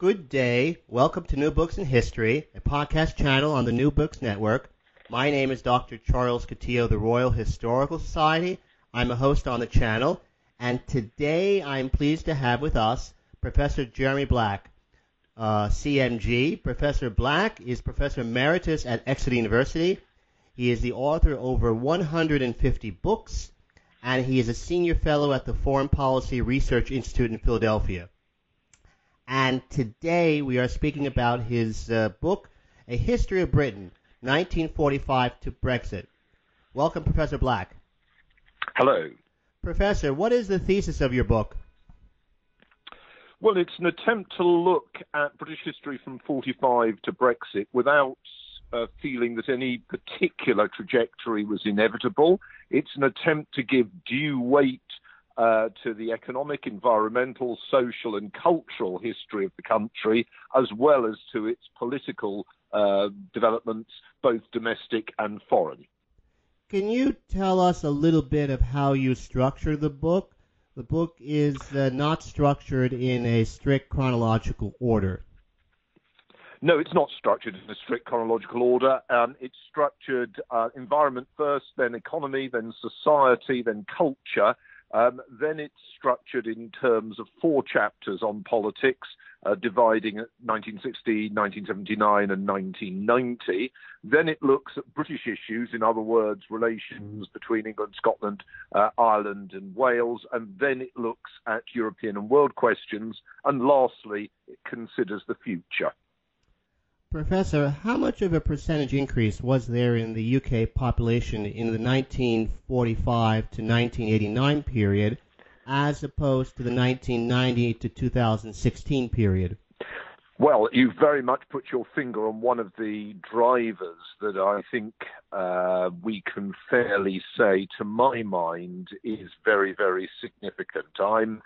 Good day. Welcome to New Books in History, a podcast channel on the New Books Network. My name is Dr. Charles Coutinho of the Royal Historical Society. I'm a host on the channel, and today I'm pleased to have with us Professor Jeremy Black, uh, CMG. Professor Black is Professor Emeritus at Exeter University. He is the author of over 150 books, and he is a senior fellow at the Foreign Policy Research Institute in Philadelphia. And today we are speaking about his uh, book, A History of Britain, 1945 to Brexit. Welcome, Professor Black. Hello. Professor, what is the thesis of your book? Well, it's an attempt to look at British history from 45 to Brexit without uh, feeling that any particular trajectory was inevitable. It's an attempt to give due weight uh, to the economic, environmental, social, and cultural history of the country, as well as to its political uh, developments, both domestic and foreign. Can you tell us a little bit of how you structure the book? The book is uh, not structured in a strict chronological order. No, it's not structured in a strict chronological order. Um, it's structured uh, environment first, then economy, then society, then culture, um, then it's structured in terms of four chapters on politics, uh, dividing 1960, 1979, and 1990. Then it looks at British issues, in other words, relations between England, Scotland, uh, Ireland, and Wales. And then it looks at European and world questions. And lastly, it considers the future. Professor, how much of a percentage increase was there in the UK population in the 1945 to 1989 period as opposed to the 1990 to 2016 period? Well, you very much put your finger on one of the drivers that I think uh, we can fairly say, to my mind, is very, very significant. I'm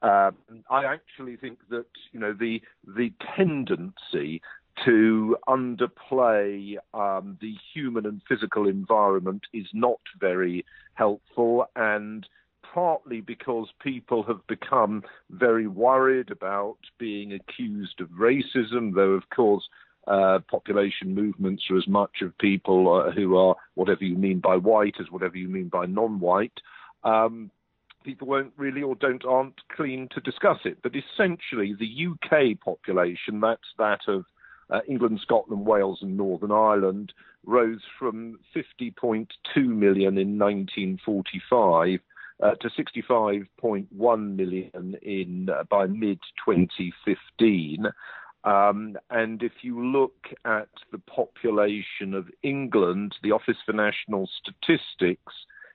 um, I actually think that you know the the tendency to underplay um, the human and physical environment is not very helpful, and partly because people have become very worried about being accused of racism, though, of course, uh, population movements are as much of people uh, who are whatever you mean by white as whatever you mean by non-white. Um, people won't really or don't aren't keen to discuss it. But essentially, the UK population, that's that of uh, England, Scotland, Wales, and Northern Ireland rose from 50.2 million in 1945 uh, to 65.1 million in uh, by mid 2015. Um, and if you look at the population of England, the Office for National Statistics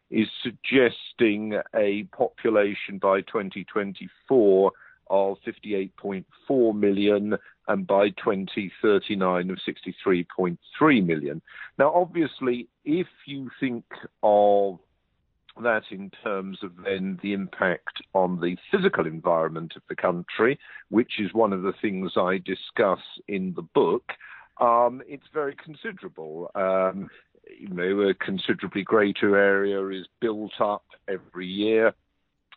is suggesting a population by 2024 of 58.4 million and by 2039 of 63.3 million. Now, obviously, if you think of that in terms of then the impact on the physical environment of the country, which is one of the things I discuss in the book, um, it's very considerable. Um, you know, a considerably greater area is built up every year,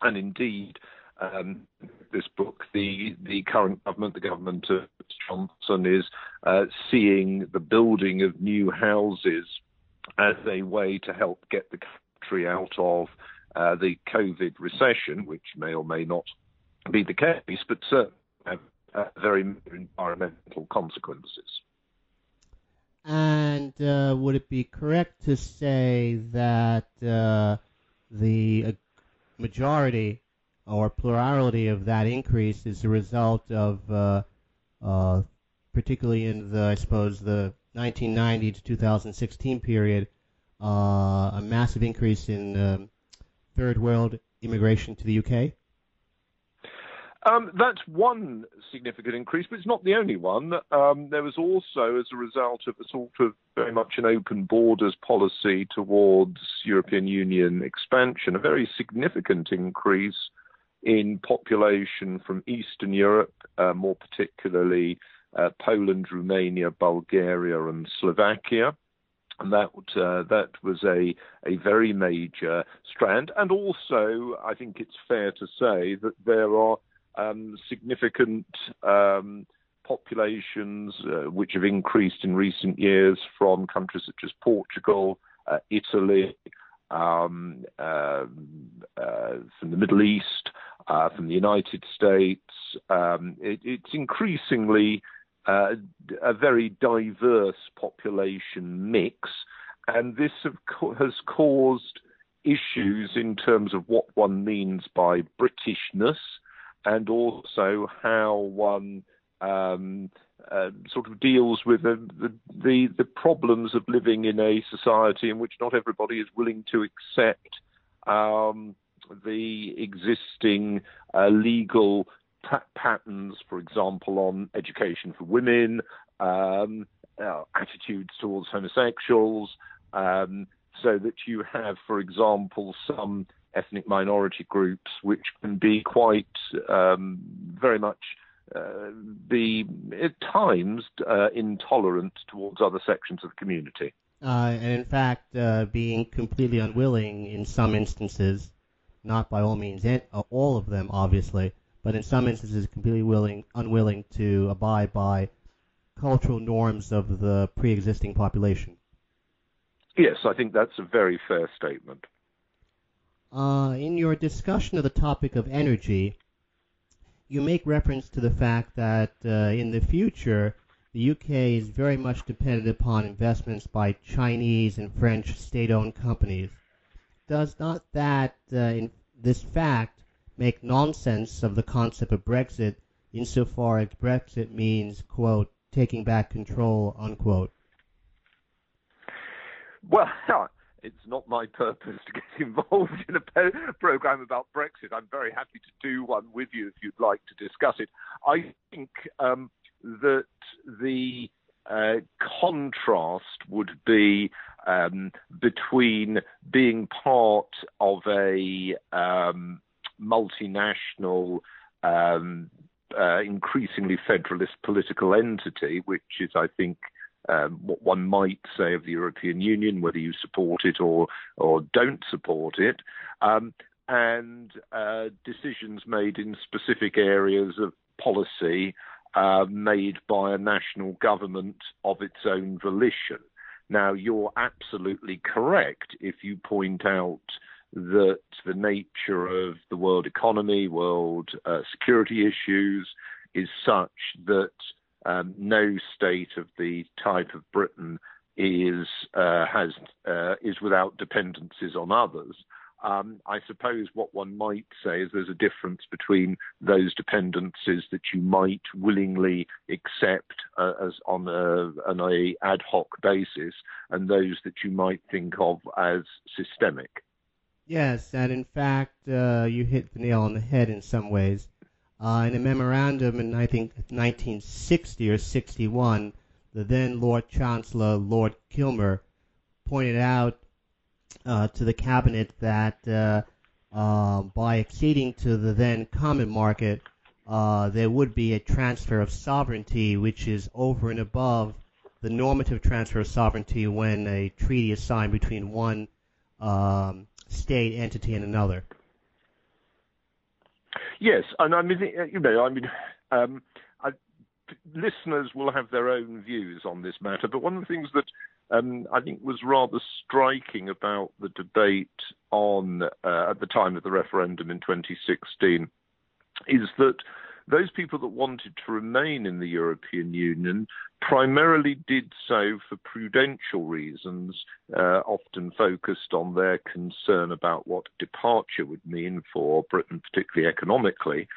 and indeed, um, this book, the the current government, the government of Johnson, is uh, seeing the building of new houses as a way to help get the country out of uh, the COVID recession, which may or may not be the case, but certainly have uh, very environmental consequences. And uh, would it be correct to say that uh, the uh, majority or plurality of that increase is a result of, uh, uh, particularly in the, I suppose, the 1990 to 2016 period, uh, a massive increase in um, third world immigration to the UK? Um, that's one significant increase, but it's not the only one. Um, there was also, as a result of a sort of very much an open borders policy towards European Union expansion, a very significant increase in population from Eastern Europe, uh, more particularly uh, Poland, Romania, Bulgaria, and Slovakia. And that uh, that was a a very major strand, and also I think it's fair to say that there are um, significant um, populations uh, which have increased in recent years from countries such as Portugal, uh, Italy, um, uh, uh from the Middle East, uh, from the United States. Um, it, it's increasingly uh, a very diverse population mix, and this co- has caused issues in terms of what one means by Britishness and also how one um, uh, sort of deals with the, the, the problems of living in a society in which not everybody is willing to accept um, the existing uh, legal patterns, for example, on education for women, um, uh, attitudes towards homosexuals, um, so that you have, for example, some ethnic minority groups, which can be quite um, very much uh, be at times uh, intolerant towards other sections of the community. Uh, and in fact, uh, being completely unwilling in some instances, not by all means uh, all of them, obviously, but in some instances completely willing, unwilling to abide by cultural norms of the pre-existing population. Yes, I think that's a very fair statement. Uh, in your discussion of the topic of energy, you make reference to the fact that uh, in the future, the UK is very much dependent upon investments by Chinese and French state-owned companies. Does not that, uh, in this fact, make nonsense of the concept of Brexit insofar as Brexit means, quote, taking back control, unquote? Well, it's not my purpose to get involved in a program about Brexit. I'm very happy to do one with you if you'd like to discuss it. I think um, that the uh, contrast would be um, between being part of a um, multinational, um, uh, increasingly federalist political entity, which is, I think, um, what one might say of the European Union, whether you support it or or don't support it, um, and uh, decisions made in specific areas of policy uh, made by a national government of its own volition. Now, you're absolutely correct if you point out that the nature of the world economy, world uh, security issues is such that um, no state of the type of Britain is uh, has uh, is without dependencies on others. Um, I suppose what one might say is there's a difference between those dependencies that you might willingly accept uh, as on a, on a ad hoc basis, and those that you might think of as systemic. Yes, and in fact, uh, you hit the nail on the head in some ways. Uh, in a memorandum in, I think, 1960 or 61, the then Lord Chancellor, Lord Kilmuir, pointed out uh, to the cabinet that uh, uh, by acceding to the then common market, uh, there would be a transfer of sovereignty, which is over and above the normative transfer of sovereignty when a treaty is signed between one um, state entity and another. Yes, and I mean, you know, I mean, um, I, listeners will have their own views on this matter, but one of the things that um, I think was rather striking about the debate on uh, at the time of the referendum in 2016 is that those people that wanted to remain in the European Union primarily did so for prudential reasons, uh, often focused on their concern about what departure would mean for Britain, particularly economically.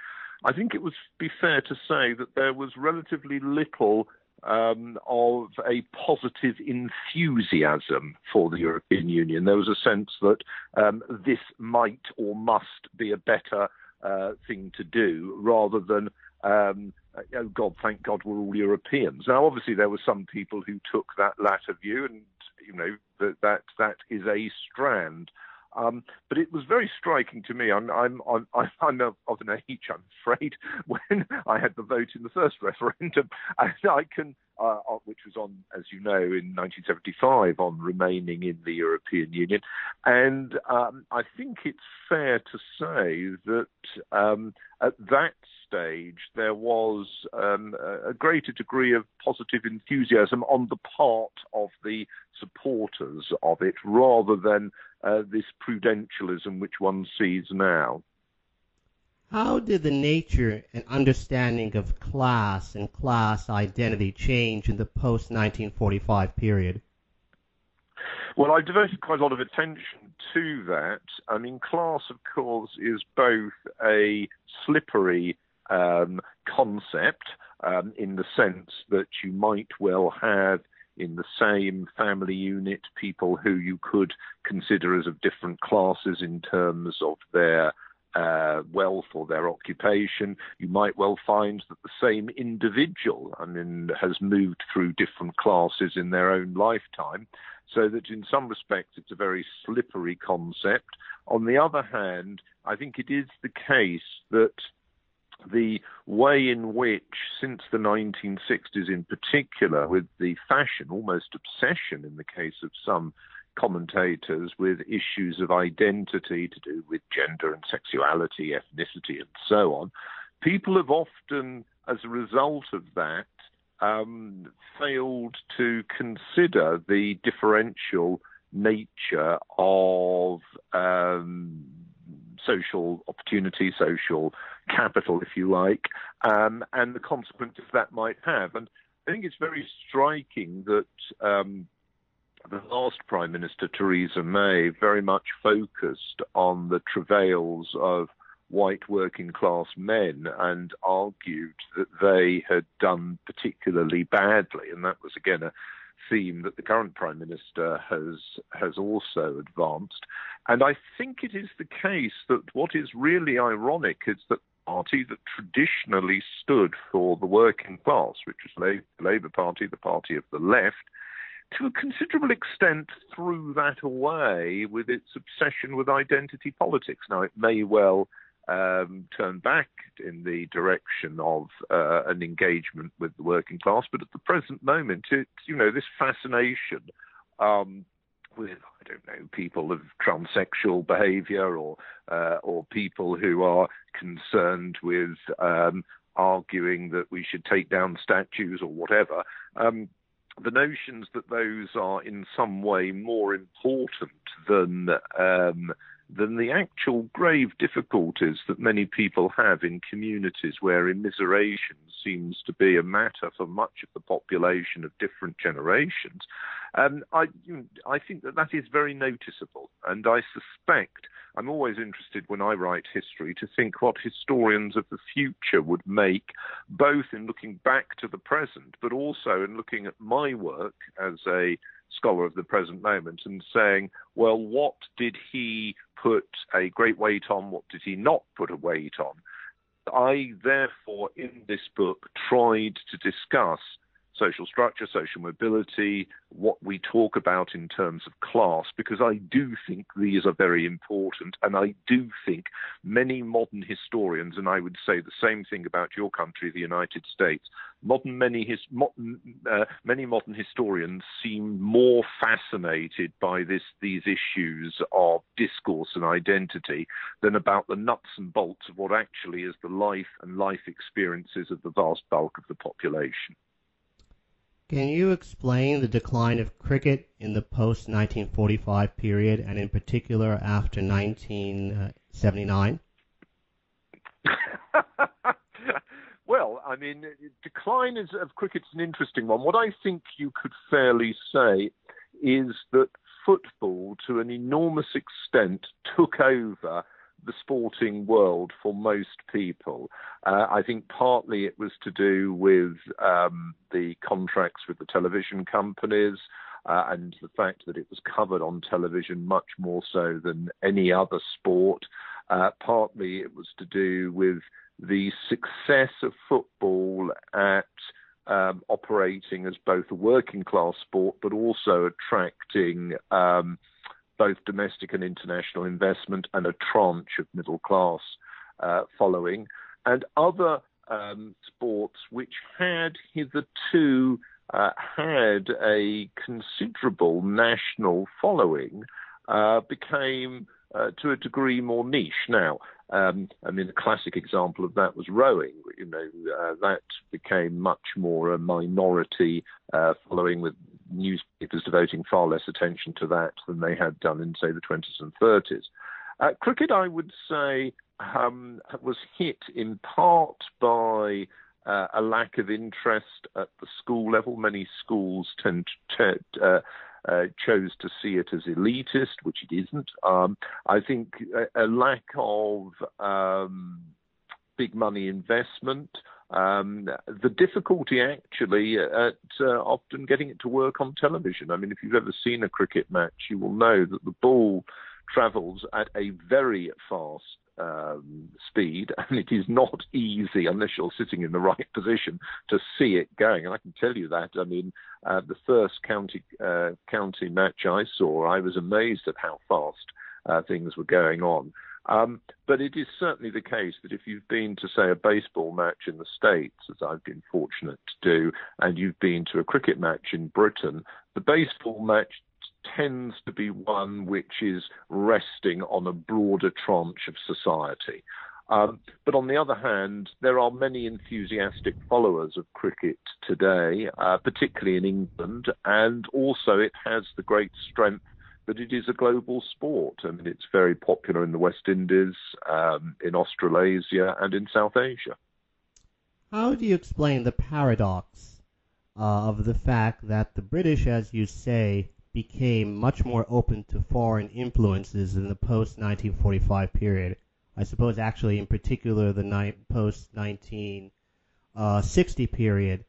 I think it would be fair to say that there was relatively little um, of a positive enthusiasm for the European Union. There was a sense that um, this might or must be a better uh, thing to do rather than um, oh God, thank God we're all Europeans. Now, obviously, there were some people who took that latter view, and you know that that that is a strand. Um, but it was very striking to me. I'm I'm I'm, I'm of an age, I'm afraid, when I had the vote in the first referendum, and I can, uh, uh which was on, as you know, in 1975, on remaining in the European Union, and um, I think it's fair to say that um, at that stage, there was um, a greater degree of positive enthusiasm on the part of the supporters of it rather than uh, this prudentialism which one sees now. How did the nature and understanding of class and class identity change in the post 1945 period? Well, I devoted quite a lot of attention to that. I mean, class, of course, is both a slippery um, concept um, in the sense that you might well have in the same family unit people who you could consider as of different classes in terms of their uh, wealth or their occupation. You might well find that the same individual, I mean, has moved through different classes in their own lifetime. So that in some respects it's a very slippery concept. On the other hand, I think it is the case that the way in which, since the 1960s in particular, with the fashion, almost obsession in the case of some commentators, with issues of identity to do with gender and sexuality, ethnicity, and so on, people have often, as a result of that, um, failed to consider the differential nature of um, social opportunity, social capital, if you like, um, and the consequences that might have. And I think it's very striking that um, the last Prime Minister, Theresa May, very much focused on the travails of white working class men and argued that they had done particularly badly. And that was, again, a theme that the current Prime Minister has, has also advanced. And I think it is the case that what is really ironic is that party that traditionally stood for the working class, which was the Labour Party, the party of the left, to a considerable extent threw that away with its obsession with identity politics. Now, it may well um, turn back in the direction of uh, an engagement with the working class, but at the present moment, it's, you know, this fascination um, with I don't know people of transsexual behaviour or uh, or people who are concerned with um, arguing that we should take down statues or whatever. Um, the notions that those are in some way more important than um, than the actual grave difficulties that many people have in communities where immiseration seems to be a matter for much of the population of different generations. Um, I, I think that that is very noticeable, and I suspect I'm always interested when I write history to think what historians of the future would make, both in looking back to the present, but also in looking at my work as a scholar of the present moment and saying, well, what did he put a great weight on? What did he not put a weight on? I, therefore, in this book, tried to discuss social structure, social mobility, what we talk about in terms of class, because I do think these are very important. And I do think many modern historians, and I would say the same thing about your country, the United States, modern many, his, modern, uh, many modern historians seem more fascinated by this, these issues of discourse and identity than about the nuts and bolts of what actually is the life and life experiences of the vast bulk of the population. Can you explain the decline of cricket in the post 1945 period and in particular after 1979? well, I mean, decline is, of cricket's an interesting one. What I think you could fairly say is that football, to an enormous extent, took over the sporting world for most people. Uh, I think partly it was to do with um, the contracts with the television companies. Uh, and the fact that it was covered on television much more so than any other sport. Uh, partly it was to do with the success of football at um, operating as both a working class sport, but also attracting um, both domestic and international investment and a tranche of middle class uh, following, and other um, sports which had hitherto uh, had a considerable national following uh, became uh, to a degree more niche. Now, um, I mean, a classic example of that was rowing. You know, uh, that became much more a minority uh, following with newspapers devoting far less attention to that than they had done in, say, the 20s and 30s. Uh, cricket, I would say, um, was hit in part by uh, a lack of interest at the school level. Many schools tend to, uh, uh, chose to see it as elitist, which it isn't. Um, I think a, a lack of um, big money investment. Um, the difficulty actually at uh, often getting it to work on television. I mean, if you've ever seen a cricket match, you will know that the ball travels at a very fast um, speed, and it is not easy unless you're sitting in the right position to see it going. And I can tell you that. I mean, uh, the first county uh, county match I saw, I was amazed at how fast uh, things were going on. Um, but it is certainly the case that if you've been to, say, a baseball match in the States, as I've been fortunate to do, and you've been to a cricket match in Britain, the baseball match tends to be one which is resting on a broader tranche of society. Um, but on the other hand, there are many enthusiastic followers of cricket today, uh, particularly in England, and also it has the great strength that it is a global sport. I mean, it's very popular in the West Indies, um, in Australasia, and in South Asia. How do you explain the paradox uh, of the fact that the British, as you say, became much more open to foreign influences in the post 1945 period? I suppose, actually, in particular, the ni- post 1960 period,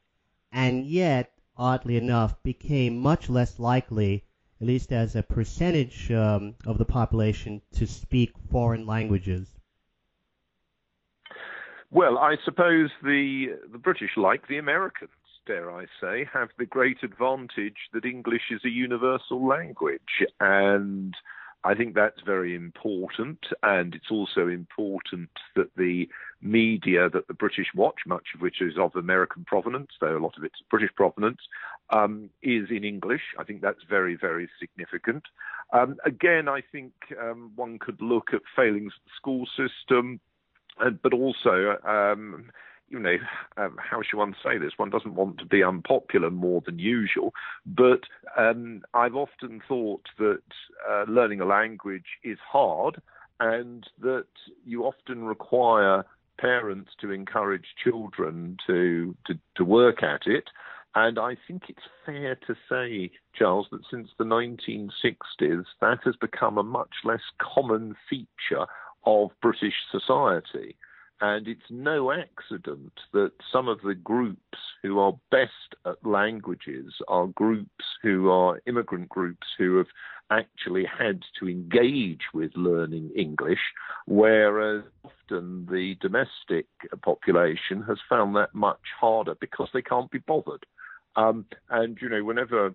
and yet, oddly enough, became much less likely at least as a percentage um, of the population, to speak foreign languages? Well, I suppose the the British, like the Americans, dare I say, have the great advantage that English is a universal language, and I think that's very important, and it's also important that the media that the British watch, much of which is of American provenance, though a lot of it's British provenance, um, is in English. I think that's very, very significant. Um, again, I think um, one could look at failings of the school system, but also um, you know, um, how should one say this? One doesn't want to be unpopular more than usual, but um, I've often thought that uh, learning a language is hard and that you often require parents to encourage children to, to, to work at it. And I think it's fair to say, Charles, that since the 1960s, that has become a much less common feature of British society. And it's no accident that some of the groups who are best at languages are groups who are immigrant groups who have actually had to engage with learning English, whereas often the domestic population has found that much harder because they can't be bothered. Um, and, you know, whenever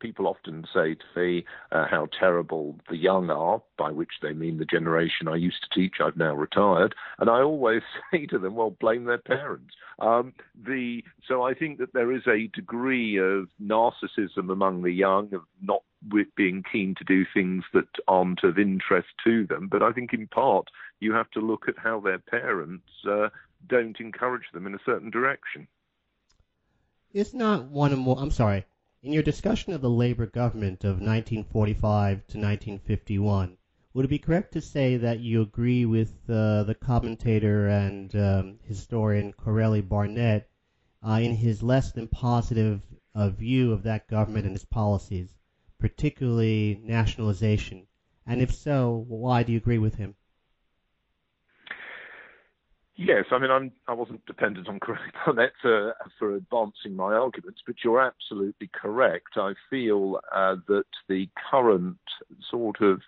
people often say to me uh, how terrible the young are, by which they mean the generation I used to teach. I've now retired, and I always say to them, "Well, blame their parents." Um, the so I think that there is a degree of narcissism among the young of not being keen to do things that aren't of interest to them. But I think in part you have to look at how their parents uh, don't encourage them in a certain direction. It's not one of more. I'm sorry. In your discussion of the Labour government of 1945 to 1951, would it be correct to say that you agree with uh, the commentator and um, historian Corelli Barnett uh, in his less than positive uh, view of that government and its policies, particularly nationalization? And if so, why do you agree with him? Yes, I mean, I'm, I wasn't dependent on Corelli Barnett for, for advancing my arguments, but you're absolutely correct. I feel uh, that the current sort of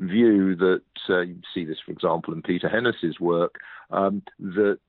view that uh, you see this, for example, in Peter Hennessy's work, um, that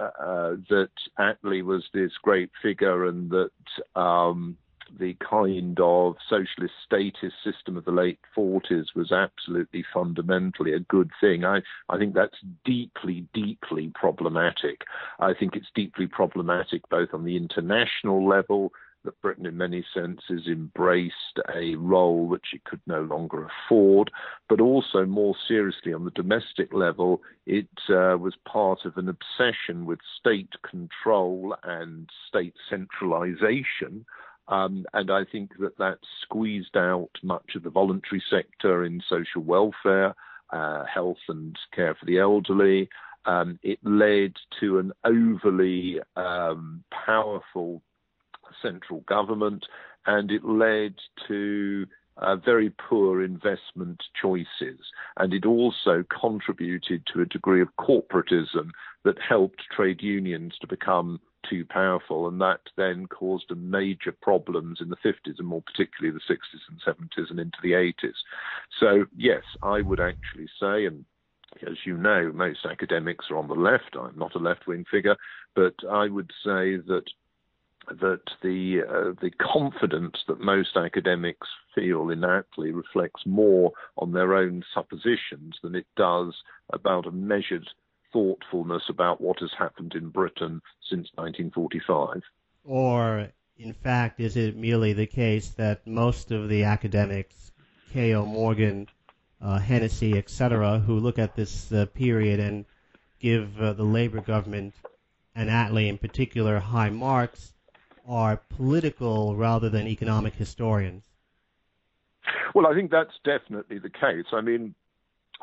uh, that Attlee was this great figure and that um, the kind of socialist statist system of the late 40s was absolutely fundamentally a good thing. I, I think that's deeply, deeply problematic. I think it's deeply problematic both on the international level, that Britain, in many senses, embraced a role which it could no longer afford, but also more seriously on the domestic level, it uh, was part of an obsession with state control and state centralization um, and I think that that squeezed out much of the voluntary sector in social welfare, uh, health and care for the elderly. Um, it led to an overly um, powerful central government, and it led to uh, very poor investment choices. And it also contributed to a degree of corporatism that helped trade unions to become too powerful, and that then caused major problems in the 50s and more particularly the 60s and 70s and into the 80s. So, yes, I would actually say, and as you know, most academics are on the left. I'm not a left-wing figure, but I would say that that the uh, the confidence that most academics feel in Attlee reflects more on their own suppositions than it does about a measured thoughtfulness about what has happened in Britain since 1945. Or, in fact, is it merely the case that most of the academics, K.O. Morgan, uh, Hennessy, etc., who look at this uh, period and give uh, the Labour government and Attlee in particular high marks, are political rather than economic historians? Well, I think that's definitely the case. I mean,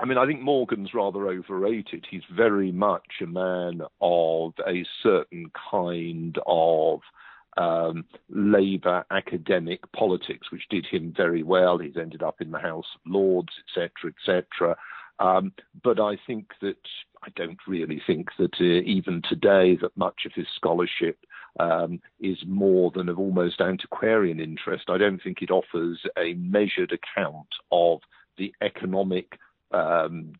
I mean, I think Morgan's rather overrated. He's very much a man of a certain kind of um, Labour academic politics, which did him very well. He's ended up in the House of Lords, etc., etc. Um, but I think that I don't really think that uh, even today that much of his scholarship um, is more than of almost antiquarian interest. I don't think it offers a measured account of the economic um,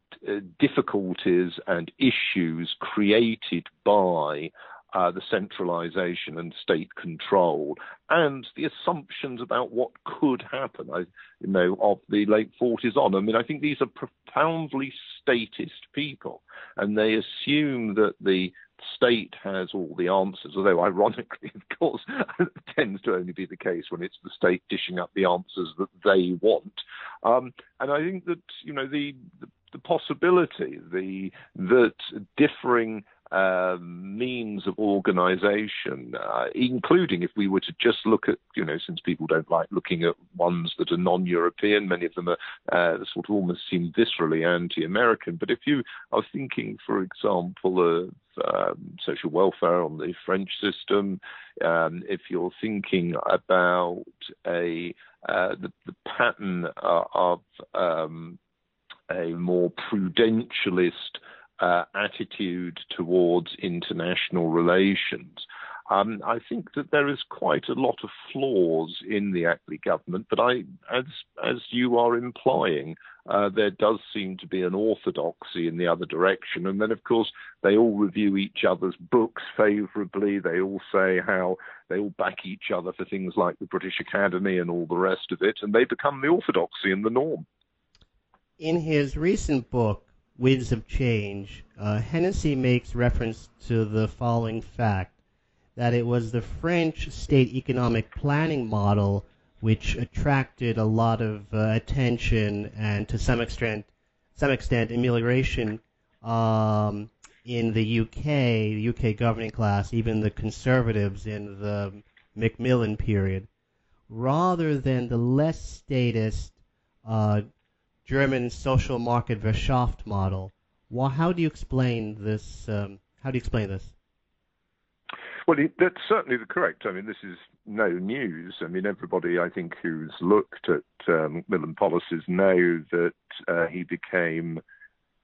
difficulties and issues created by uh, the centralization and state control and the assumptions about what could happen, I, you know, of the late 40s on. I mean, I think these are profoundly statist people, and they assume that the state has all the answers, although ironically, of course, it tends to only be the case when it's the state dishing up the answers that they want. Um, and I think that, you know, the, the, the possibility the, that differing um, means of organization, uh, including if we were to just look at, you know, since people don't like looking at ones that are non European, many of them are uh, sort of almost seem viscerally anti American. But if you are thinking, for example, um, social welfare on the French system, um, if you're thinking about a uh, the, the, pattern uh, of um, a more prudentialist uh, attitude towards international relations. Um, I think that there is quite a lot of flaws in the Attlee government, but I, as as you are implying, uh, there does seem to be an orthodoxy in the other direction. And then, of course, they all review each other's books favourably. They all say how they all back each other for things like the British Academy and all the rest of it, and they become the orthodoxy and the norm. In his recent book, Winds of Change, uh, Hennessy makes reference to the following fact that it was the French state economic planning model which attracted a lot of uh, attention and to some extent, some extent, amelioration um, in the UK, the UK governing class, even the conservatives in the Macmillan period, rather than the less statist uh, German social market Wirtschaft model. Well, how do you explain this? Um, how do you explain this? Well, that's certainly the correct. I mean, this is no news. I mean, everybody I think who's looked at um, Macmillan policies know that uh, he became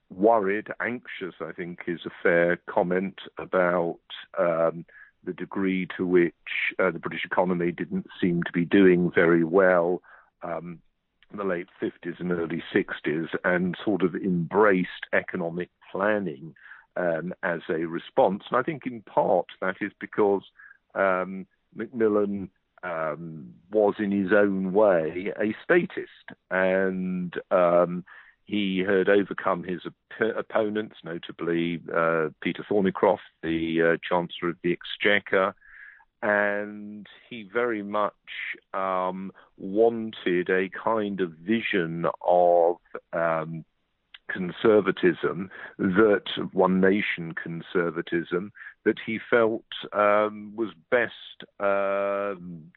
worried, anxious. I think is a fair comment about um, the degree to which uh, the British economy didn't seem to be doing very well. Um, in the late 50s and early 60s, and sort of embraced economic planning um, as a response. And I think in part that is because um, Macmillan um, was in his own way a statist, and um, he had overcome his op- opponents, notably uh, Peter Thorneycroft, the uh, Chancellor of the Exchequer, and he very much um, wanted a kind of vision of um, conservatism that one nation conservatism that he felt um, was best uh,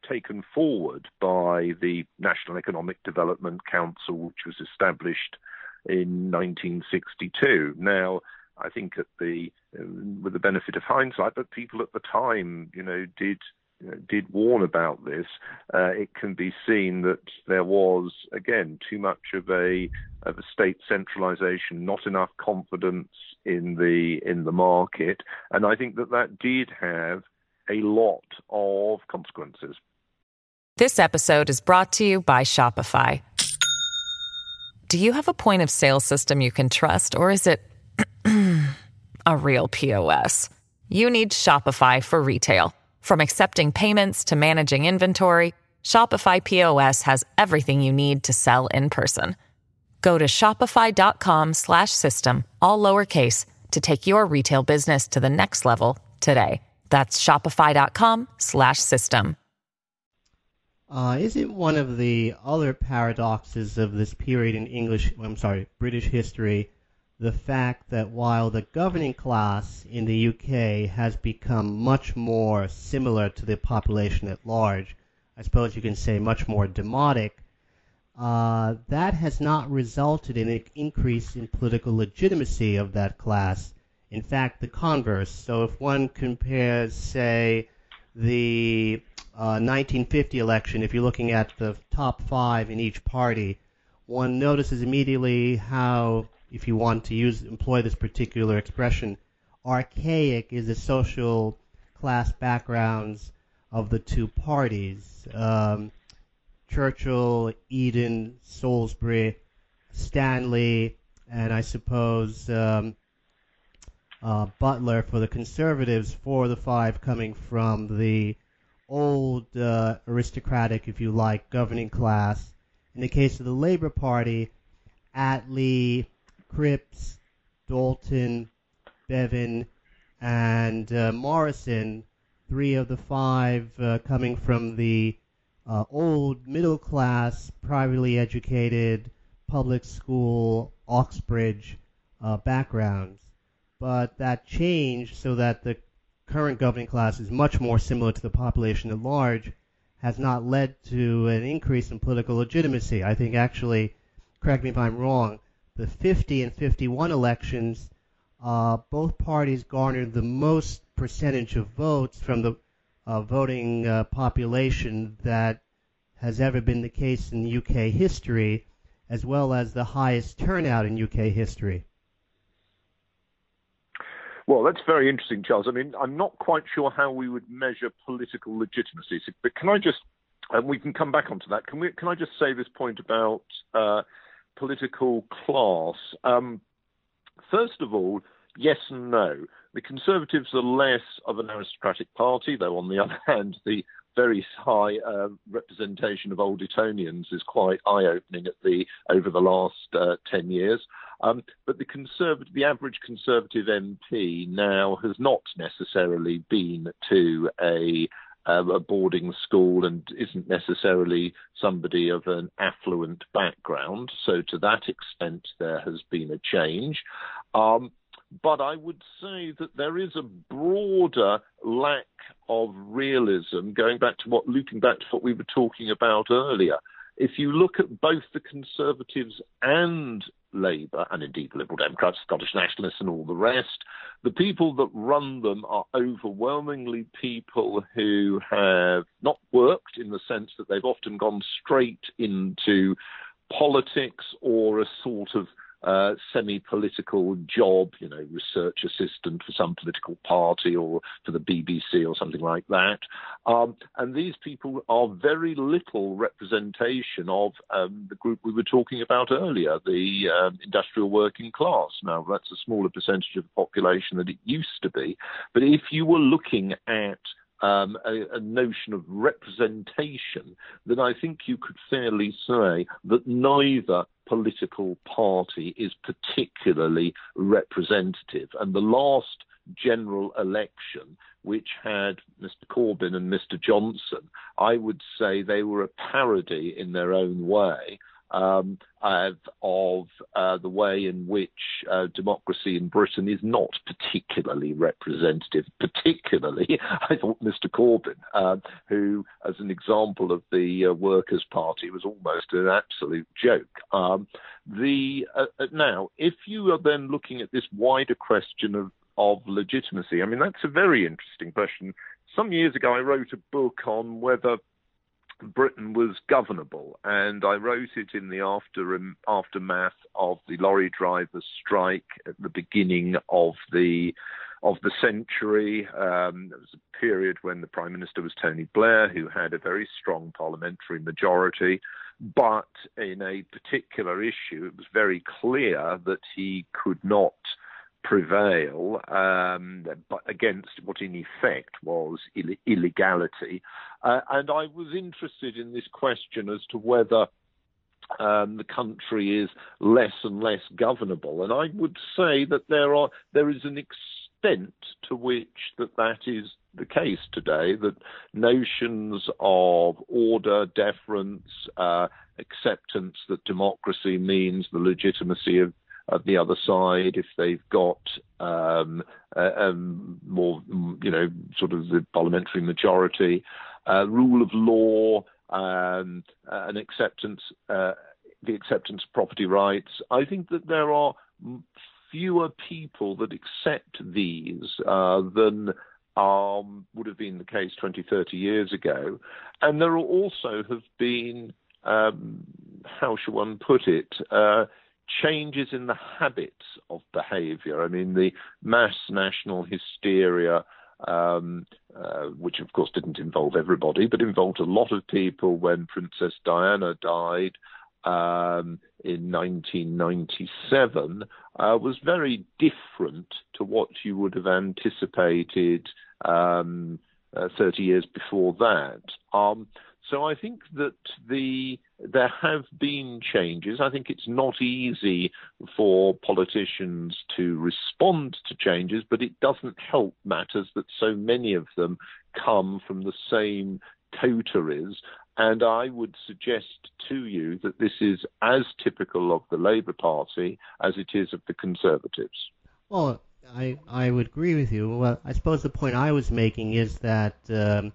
taken forward by the National Economic Development Council, which was established in 1962. Now, I think at the with the benefit of hindsight, but people at the time, you know, did did warn about this. Uh, it can be seen that there was again too much of a of a state centralisation, not enough confidence in the in the market, and I think that that did have a lot of consequences. This episode is brought to you by Shopify. Do you have a point of sale system you can trust, or is it a real POS? You need Shopify for retail. From accepting payments to managing inventory, Shopify POS has everything you need to sell in person. Go to shopify.com/system all lowercase to take your retail business to the next level today. That's shopify.com/system. Uh, isn't one of the other paradoxes of this period in English, I'm sorry, British history, the fact that while the governing class in the UK has become much more similar to the population at large, I suppose you can say much more demotic, uh, that has not resulted in an increase in political legitimacy of that class. In fact, the converse. So if one compares, say, the uh, 1950 election, if you're looking at the top five in each party, one notices immediately how, if you want to use employ this particular expression, archaic is the social class backgrounds of the two parties. Um, Churchill, Eden, Salisbury, Stanley, and I suppose um, uh, Butler for the Conservatives, four of the five coming from the old uh, aristocratic, if you like, governing class. In the case of the Labour Party, Attlee, Cripps, Dalton, Bevan, and uh, Morrison, three of the five uh, coming from the uh, old middle class, privately educated, public school, Oxbridge uh, backgrounds. But that changed so that the current governing class is much more similar to the population at large, has not led to an increase in political legitimacy. I think actually, correct me if I'm wrong, the 50 and 51 elections, uh, both parties garnered the most percentage of votes from the uh, voting uh, population that has ever been the case in UK history, as well as the highest turnout in UK history. Well, that's very interesting, Charles. I mean, I'm not quite sure how we would measure political legitimacy, but can I just, and we can come back onto that. Can we? Can I just say this point about uh, political class. Um, first of all, yes and no. The Conservatives are less of an aristocratic party, though on the other hand, the very high uh, representation of old Etonians is quite eye-opening at the over the last uh, ten years. Um, but the conservative, the average Conservative MP now has not necessarily been to a um, a boarding school and isn't necessarily somebody of an affluent background. So to that extent, there has been a change. Um, but I would say that there is a broader lack of realism, going back to what, looping back to what we were talking about earlier. If you look at both the Conservatives and Labour, and indeed the Liberal Democrats, Scottish Nationalists, and all the rest, the people that run them are overwhelmingly people who have not worked in the sense that they've often gone straight into politics or a sort of semi-political job, you know, research assistant for some political party or for the BBC or something like that. Um, and these people are very little representation of um, the group we were talking about earlier, the um, industrial working class. Now, that's a smaller percentage of the population than it used to be. But if you were looking at um, a, a, notion of representation, then I think you could fairly say that neither political party is particularly representative. And the last general election, which had Mr. Corbyn and Mr. Johnson, I would say they were a parody in their own way um, of, uh, the way in which uh, democracy in Britain is not particularly representative. Particularly, I thought Mr. Corbyn, uh, who, as an example of the uh, Workers' Party, was almost an absolute joke. Um, the uh, uh, now, if you are then looking at this wider question of of legitimacy, I mean that's a very interesting question. Some years ago, I wrote a book on whether Britain was governable, and I wrote it in the after aftermath of the lorry drivers' strike at the beginning of the of the century. Um, was a period when the Prime Minister was Tony Blair, who had a very strong parliamentary majority. But in a particular issue, it was very clear that he could not prevail um, against what in effect was Ill- illegality. Uh, and I was interested in this question as to whether um, the country is less and less governable. And I would say that there are there is an extent to which that that is the case today. That notions of order, deference, uh, acceptance that democracy means the legitimacy of of the other side if they've got um, more, you know, sort of the parliamentary majority, uh, rule of law, um, and acceptance, uh, the acceptance of property rights. I think that there are fewer people that accept these uh, than um, would have been the case 20, 30 years ago. And there also have been, um, how shall one put it, uh, changes in the habits of behavior. I mean, the mass national hysteria, um, uh, which of course didn't involve everybody, but involved a lot of people when Princess Diana died um, in 1997, uh, was very different to what you would have anticipated um, uh, 30 years before that. Um, so I think that the there have been changes. I think it's not easy for politicians to respond to changes, but it doesn't help matters that so many of them come from the same coteries. And I would suggest to you that this is as typical of the Labour Party as it is of the Conservatives. Well, I, I would agree with you. Well, I suppose the point I was making is that. Um,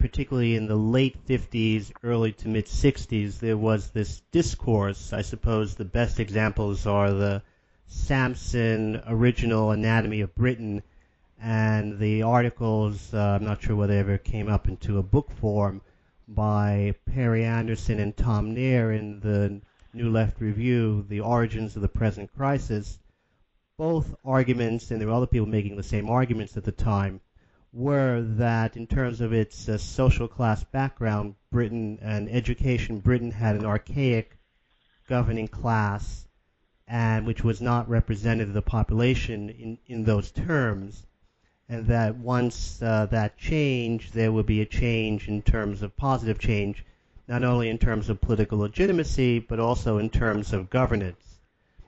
particularly in the late 50s, early to mid 60s, there was this discourse. I suppose the best examples are the Sampson original Anatomy of Britain and the articles, uh, I'm not sure whether they ever came up into a book form, by Perry Anderson and Tom Nairn in the New Left Review, The Origins of the Present Crisis. Both arguments, and there were other people making the same arguments at the time, were that in terms of its uh, social class background, Britain and education, Britain had an archaic governing class, and which was not representative of the population in, in those terms, and that once uh, that changed, there would be a change in terms of positive change, not only in terms of political legitimacy, but also in terms of governance.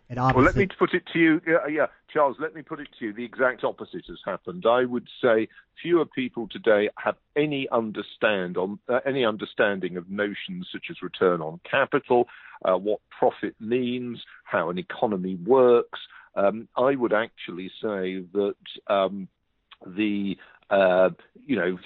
well, let me put it to you, yeah, yeah, Charles. Let me put it to you. The exact opposite has happened. I would say fewer people today have any understand on uh, any understanding of notions such as return on capital, uh, what profit means, how an economy works. Um, I would actually say that um, the uh, you know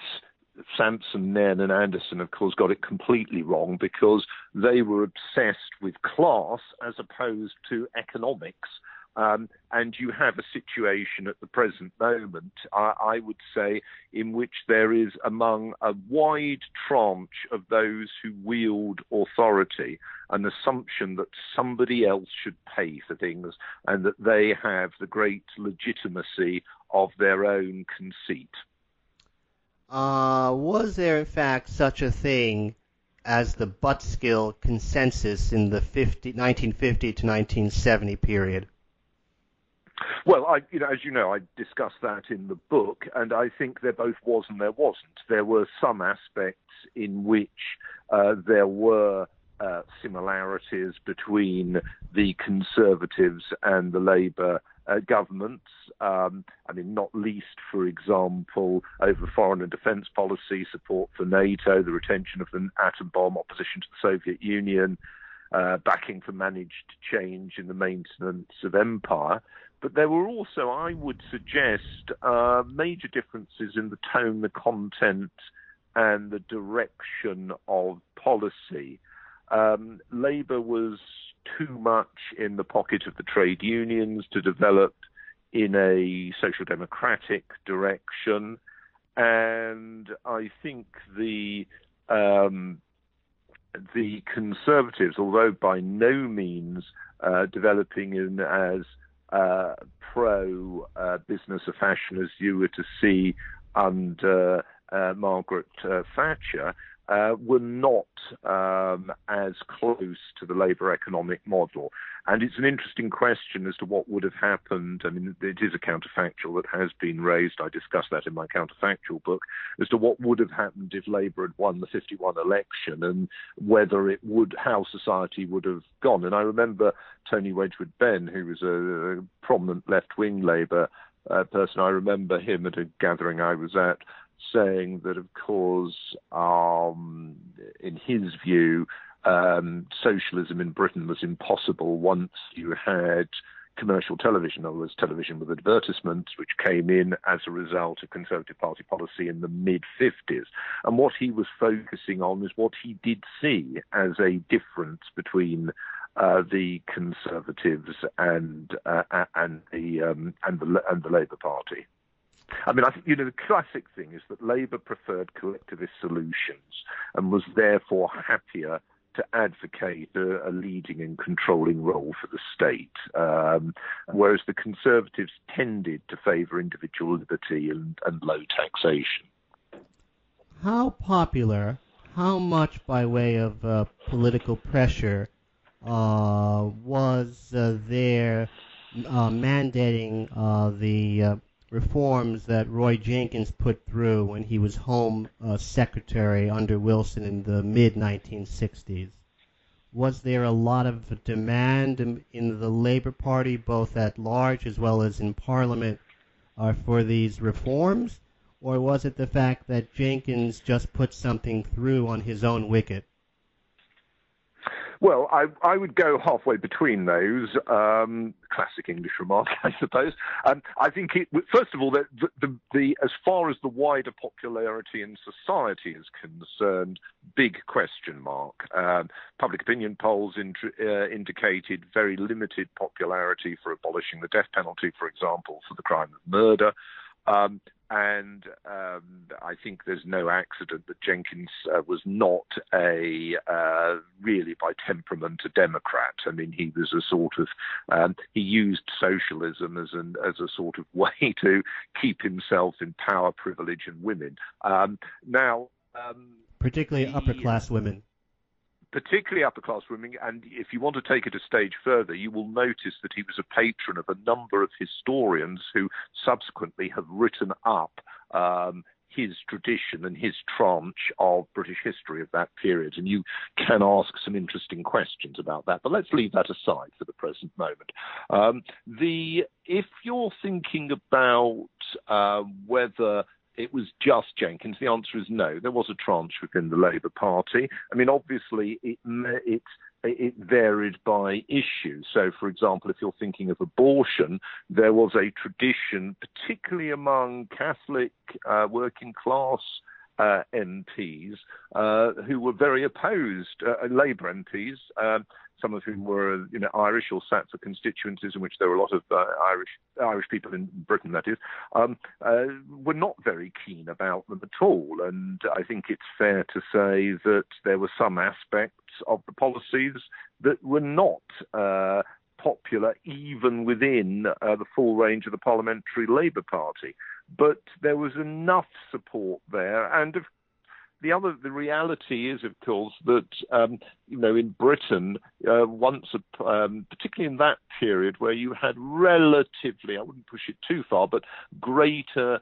Sampson, Nairn, and Anderson, of course, got it completely wrong because they were obsessed with class as opposed to economics. Um, and you have a situation at the present moment, I, I, would say, in which there is among a wide tranche of those who wield authority an assumption that somebody else should pay for things and that they have the great legitimacy of their own conceit. Uh, was there, in fact, such a thing as the Butskell consensus in the 50, 1950 to 1970 period? Well, I, you know, as you know, I discussed that in the book, and I think there both was and there wasn't. There were some aspects in which uh, there were uh, similarities between the Conservatives and the Labour uh, governments. Um, I mean, not least, for example, over foreign and defence policy, support for NATO, the retention of the atom bomb, opposition to the Soviet Union, uh, backing for managed change in the maintenance of empire. But there were also, I would suggest, uh, major differences in the tone, the content, and the direction of policy. Um, Labour was too much in the pocket of the trade unions to develop in a social democratic direction. And I think the um, the Conservatives, although by no means uh, developing in as uh, pro uh, business of fashion as you were to see under uh, Margaret uh, Thatcher, uh, were not um, as close to the Labour economic model. And it's an interesting question as to what would have happened. I mean, it is a counterfactual that has been raised. I discuss that in my counterfactual book as to what would have happened if Labour had won the 51 election and whether it would, how society would have gone. And I remember Tony Wedgwood Benn, who was a, a prominent left wing Labour uh, person. I remember him at a gathering I was at saying that, of course, um, in his view, um, socialism in Britain was impossible once you had commercial television, other words, television with advertisements, which came in as a result of Conservative Party policy in the mid 50s. And what he was focusing on is what he did see as a difference between uh, the Conservatives and uh, and the um, and the and the Labour Party. I mean, I think, you know, the classic thing is that Labour preferred collectivist solutions and was therefore happier to advocate a, a leading and controlling role for the state, um, whereas the Conservatives tended to favour individual liberty and, and low taxation. How popular, how much by way of uh, political pressure uh, was uh, there uh, mandating uh, the uh, reforms that Roy Jenkins put through when he was Home uh, Secretary under Wilson in the mid 1960s. Was there a lot of demand in, in, the Labor Party, both at large as well as in Parliament, uh, for these reforms? Or was it the fact that Jenkins just put something through on his own wicket? Well, I, I would go halfway between those. Um, classic English remark, I suppose. Um, I think it, first of all, the, the, the, as far as the wider popularity in society is concerned, big question mark. Um, public opinion polls uh, indicated very limited popularity for abolishing the death penalty, for example, for the crime of murder. Um, and um, I think there's no accident that Jenkins uh, was not a uh, really by temperament a Democrat. I mean, he was a sort of um, he used socialism as an as a sort of way to keep himself in power, privilege, and women. Um, now, um, particularly upper class women particularly upper class women. And if you want to take it a stage further, you will notice that he was a patron of a number of historians who subsequently have written up um, his tradition and his tranche of British history of that period. And you can ask some interesting questions about that. But let's leave that aside for the present moment. Um, the if you're thinking about uh, whether it was just Jenkins? The answer is no. There was a tranche within the Labour Party. I mean, obviously, it it it varied by issue. So, for example, if you're thinking of abortion, there was a tradition, particularly among Catholic uh, working class uh, MPs, uh, who were very opposed, uh, Labour MPs. Um, some of whom were you know Irish or sat for constituencies in which there were a lot of uh, Irish Irish people in Britain, that is, um, uh, were not very keen about them at all. And I think it's fair to say that there were some aspects of the policies that were not. Popular even within uh, the full range of the parliamentary Labour Party. But there was enough support there, and the other, the reality is, of course, that um, you know in Britain, uh, once, um, particularly in that period where you had relatively, I wouldn't push it too far, but greater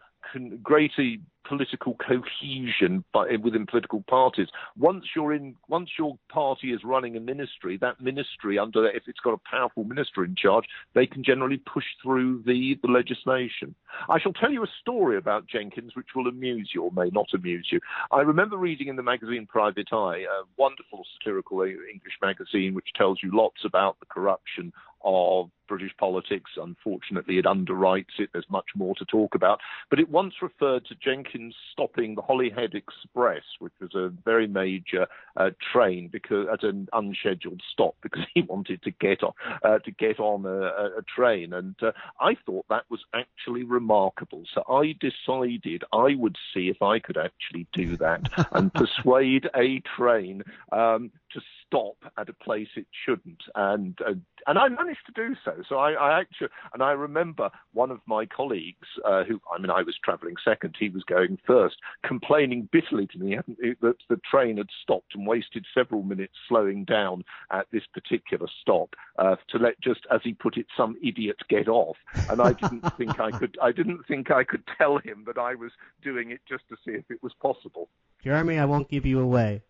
greater political cohesion by, eh, within political parties. Once you're in, once your party is running a ministry, that ministry under if it's got a powerful minister in charge, they can generally push through the, the legislation. I shall tell you a story about Jenkins, which will amuse you or may not amuse you. I remember reading in the magazine Private Eye, a wonderful satirical eh, English magazine, which tells you lots about the corruption of British politics. Unfortunately, it underwrites it. There's much more to talk about. But it once referred to Jenkins stopping the Holyhead Express, which was a very major uh, train because at an unscheduled stop because he wanted to get on uh, to get on a, a train. And uh, I thought that was actually remarkable. So I decided I would see if I could actually do that and persuade a train um, to stop at a place it shouldn't. And uh, and I managed to do so. So I, I, actually, and I remember one of my colleagues, uh, who I mean, I was travelling second, he was going first, complaining bitterly to me that the train had stopped and wasted several minutes slowing down at this particular stop uh, to let just, as he put it, some idiot get off. And I didn't think I could, I didn't think I could tell him that I was doing it just to see if it was possible. Jeremy, I won't give you away.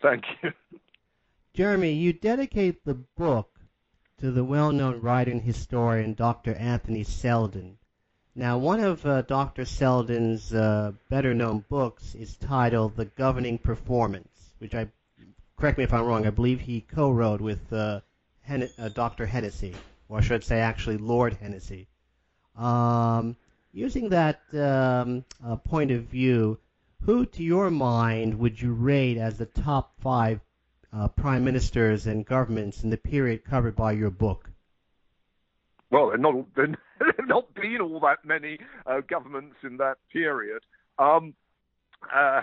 Thank you. Jeremy, you dedicate the book to the well-known writer and historian Dr. Anthony Seldon. Now, one of uh, Dr. Seldon's uh, better-known books is titled The Governing Performance, which I, correct me if I'm wrong, I believe he co-wrote with uh, Hen- uh, Dr. Hennessy, or I should say actually Lord Hennessy. Um, using that um, uh, point of view, who, to your mind, would you rate as the top five uh, prime ministers and governments in the period covered by your book? Well, there not there not been all that many uh, governments in that period. Um, uh,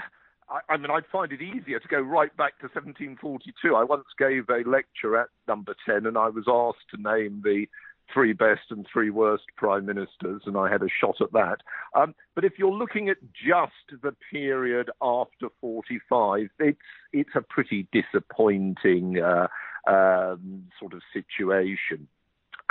I, I, mean, I'd find it easier to go right back to 1742. I once gave a lecture at Number 10, and I was asked to name the three best and three worst prime ministers, and I had a shot at that. Um, but if you're looking at just the period after 45, it's it's a pretty disappointing uh, um, sort of situation.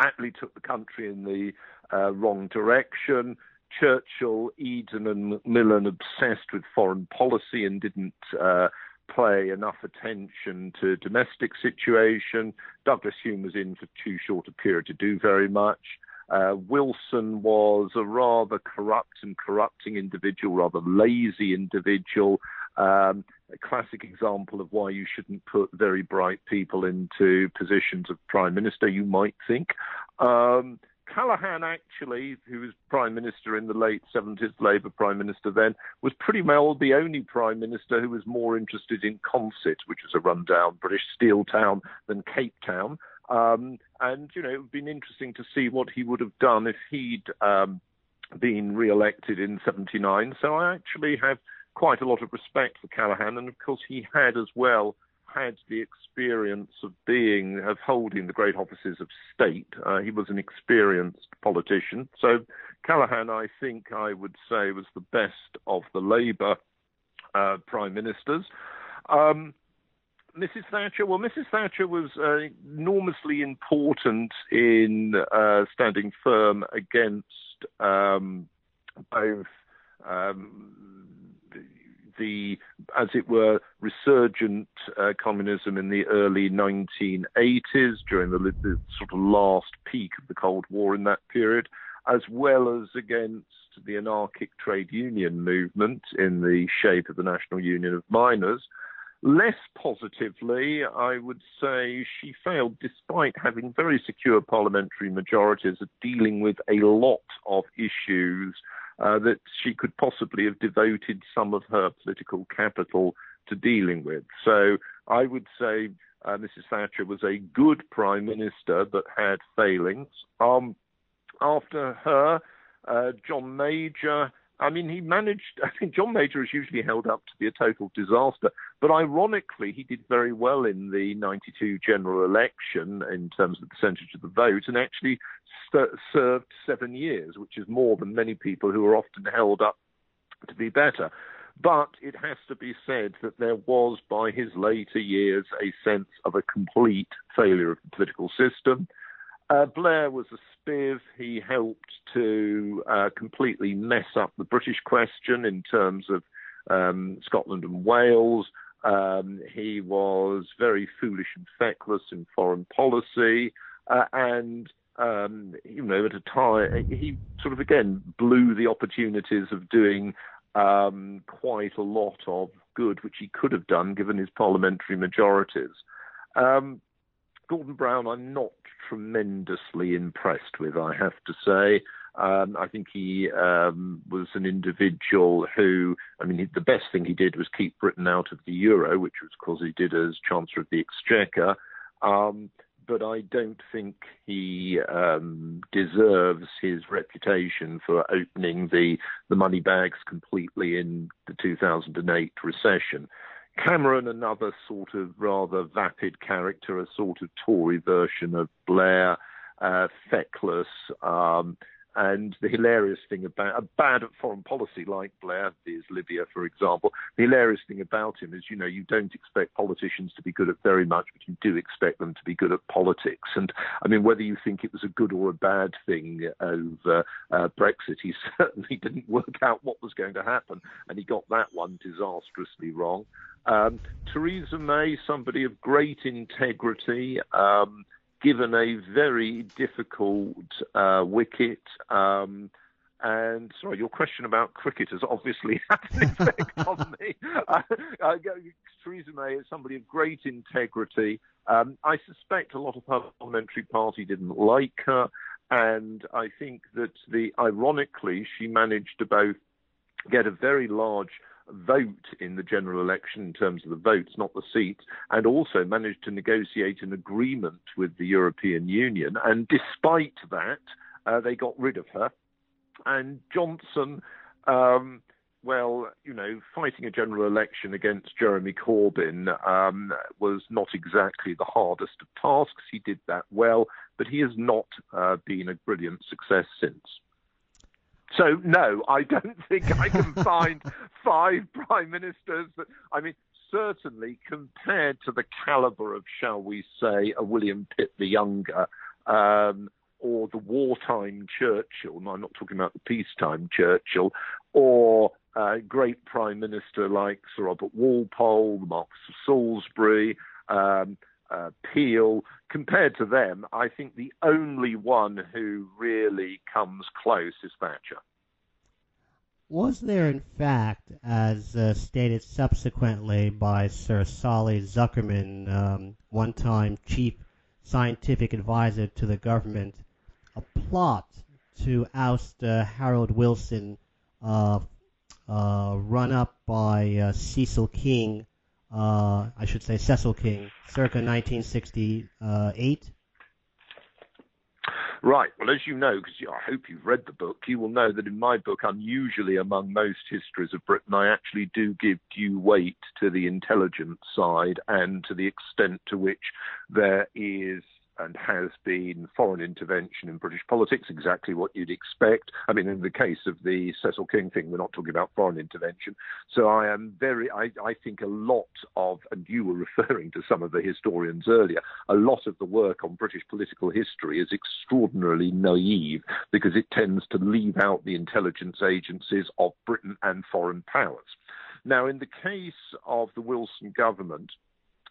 Attlee took the country in the uh, wrong direction. Churchill, Eden, and Macmillan obsessed with foreign policy and didn't uh, play enough attention to domestic situation. Douglas Home was in for too short a period to do very much. Uh, Wilson was a rather corrupt and corrupting individual, rather lazy individual. Um, a classic example of why you shouldn't put very bright people into positions of prime minister, you might think. Um, Callaghan, actually, who was prime minister in the late 70s, Labour prime minister then, was pretty well the only prime minister who was more interested in Consett, which was a rundown British steel town, than Cape Town. Um, and, you know, it would have been interesting to see what he would have done if he'd um, been re elected in 79. So I actually have quite a lot of respect for Callaghan. And of course, he had as well had the experience of being, of holding the great offices of state. Uh, he was an experienced politician. So Callaghan, I think I would say, was the best of the Labour uh, prime ministers. Um, Mrs. Thatcher? Well, Mrs. Thatcher was uh, enormously important in uh, standing firm against um, both um, the, as it were, resurgent uh, communism in the early 1980s during the, the, sort of last peak of the Cold War in that period, as well as against the anarchic trade union movement in the shape of the National Union of Miners. Less positively, I would say she failed, despite having very secure parliamentary majorities, at dealing with a lot of issues uh, that she could possibly have devoted some of her political capital to dealing with. So I would say uh, Mrs. Thatcher was a good prime minister, but had failings. Um, after her, uh, John Major I mean, he managed. I think John Major is usually held up to be a total disaster, but ironically, he did very well in the 92 general election in terms of the percentage of the vote and actually st- served seven years, which is more than many people who are often held up to be better. But it has to be said that there was, by his later years, a sense of a complete failure of the political system. Uh, Blair was a spiv. He helped to uh, completely mess up the British question in terms of um, Scotland and Wales. Um, he was very foolish and feckless in foreign policy, uh, and um, you know, at a time he sort of again blew the opportunities of doing um, quite a lot of good, which he could have done given his parliamentary majorities. Um, Gordon Brown, I'm not tremendously impressed with, I have to say. Um, I think he um, was an individual who, I mean, he, the best thing he did was keep Britain out of the euro, which was, of course, he did as Chancellor of the Exchequer. Um, but I don't think he um, deserves his reputation for opening the, the money bags completely in the 2008 recession. Cameron, another sort of rather vapid character, a sort of Tory version of Blair, uh, feckless. Um, and the hilarious thing about a bad at foreign policy like Blair is Libya, for example. The hilarious thing about him is, you know, you don't expect politicians to be good at very much, but you do expect them to be good at politics. And I mean, whether you think it was a good or a bad thing over uh, Brexit, he certainly didn't work out what was going to happen, and he got that one disastrously wrong. Um, Theresa May, somebody of great integrity, um, given a very difficult uh, wicket. Um, and sorry, your question about cricket has obviously had an effect on me. Uh, uh, Theresa May is somebody of great integrity. Um, I suspect a lot of her parliamentary party didn't like her, and I think that the ironically she managed to both get a very large vote in the general election in terms of the votes, not the seats, and also managed to negotiate an agreement with the European Union. And despite that, uh, they got rid of her. And Johnson, um, well, you know, fighting a general election against Jeremy Corbyn um, was not exactly the hardest of tasks. He did that well, but he has not uh, been a brilliant success since. So no, I don't think I can find five prime ministers. But I mean, certainly compared to the caliber of, shall we say, a William Pitt the Younger. Um, or the wartime Churchill, no, I'm not talking about the peacetime Churchill, or a great prime minister like Sir Robert Walpole, the Marquis of Salisbury, um, uh, Peel. Compared to them, I think the only one who really comes close is Thatcher. Was there, in fact, as uh, stated subsequently by Sir Solly Zuckerman, um, one time chief scientific advisor to the government, a plot to oust uh, Harold Wilson, uh, uh run up by uh, Cecil King uh, I should say Cecil King, circa 1968. Right. Well, as you know, because I hope you've read the book, you will know that in my book, unusually among most histories of Britain, I actually do give due weight to the intelligence side and to the extent to which there is and has been foreign intervention in British politics, exactly what you'd expect. I mean, in the case of the Cecil King thing, we're not talking about foreign intervention. So I am very, I, I think a lot of, and you were referring to some of the historians earlier, a lot of the work on British political history is extraordinarily naive because it tends to leave out the intelligence agencies of Britain and foreign powers. Now, in the case of the Wilson government,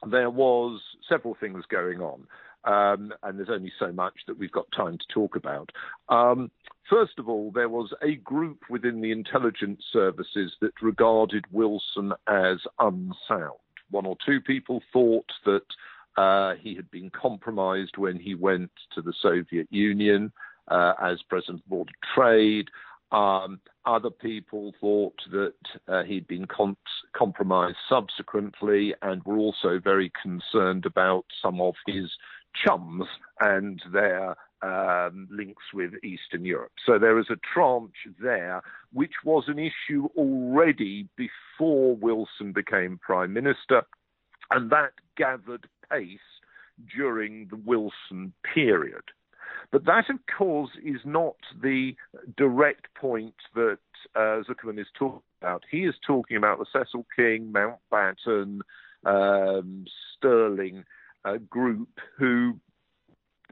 there was several things going on. Um, and there's only so much that we've got time to talk about. Um, first of all, there was a group within the intelligence services that regarded Wilson as unsound. One or two people thought that uh, he had been compromised when he went to the Soviet Union uh, as president of the Board of Trade. Um, other people thought that uh, he'd been com- compromised subsequently and were also very concerned about some of his chums and their um, links with Eastern Europe. So there is a tranche there, which was an issue already before Wilson became Prime Minister, and that gathered pace during the Wilson period. But that, of course, is not the direct point that uh, Zuckerman is talking about. He is talking about the Cecil King, Mountbatten, um, Stirling uh, group who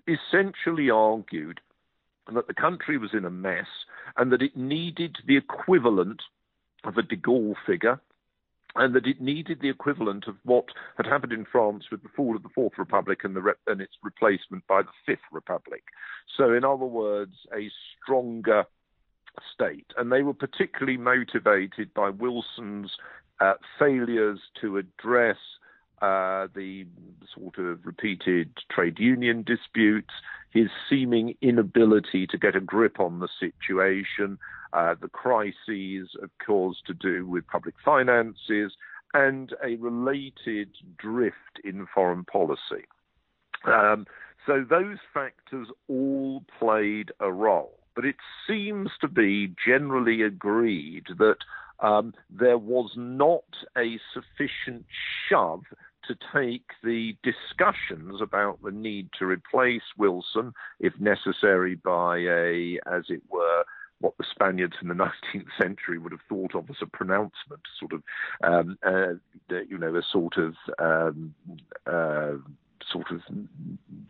essentially argued that the country was in a mess and that it needed the equivalent of a de Gaulle figure and that it needed the equivalent of what had happened in France with the fall of the Fourth Republic and, re- and its replacement by the Fifth Republic. So, in other words, a stronger state. And they were particularly motivated by Wilson's uh, failures to address uh, the sort of repeated trade union disputes, his seeming inability to get a grip on the situation, uh, the crises, of course, to do with public finances, and a related drift in foreign policy. Um, so those factors all played a role. But it seems to be generally agreed that um, there was not a sufficient shove to take the discussions about the need to replace Wilson, if necessary, by a, as it were, what the Spaniards in the 19th century would have thought of as a pronunciamiento, sort of, um, uh, you know, a sort of um, uh, sort of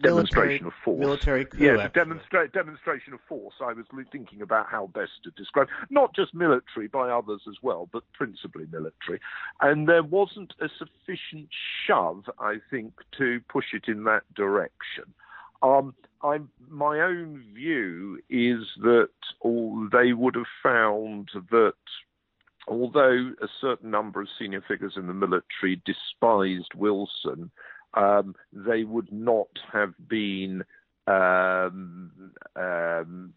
demonstration military, of force. Military coup, yes, demonstra- demonstration of force. I was thinking about how best to describe, not just military, by others as well, but principally military. And there wasn't a sufficient shove, I think, to push it in that direction. Um, I'm, my own view is that all, they would have found that although a certain number of senior figures in the military despised Wilson, um, they would not have been um, um,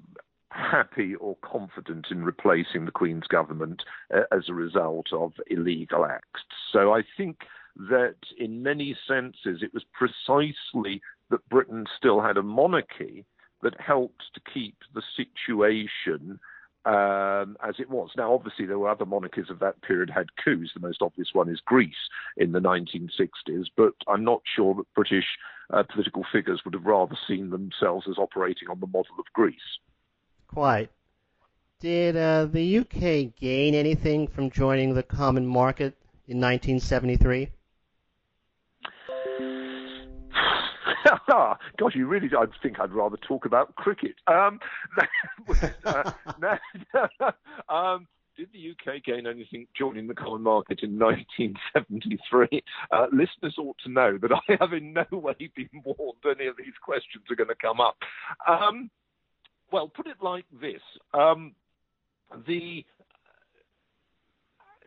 happy or confident in replacing the Queen's government uh, as a result of illegal acts. So I think that in many senses it was precisely that Britain still had a monarchy that helped to keep the situation um, as it was. Now, obviously, there were other monarchies of that period had coups. The most obvious one is Greece in the 1960s, but I'm not sure that British uh, political figures would have rather seen themselves as operating on the model of Greece. Quite. Did uh, the UK gain anything from joining the common market in 1973? Gosh, you really, I think I'd rather talk about cricket. Um, um, did the UK gain anything joining the common market in 1973? Uh, listeners ought to know that I have in no way been warned any of these questions are going to come up. Um, well, put it like this: um, the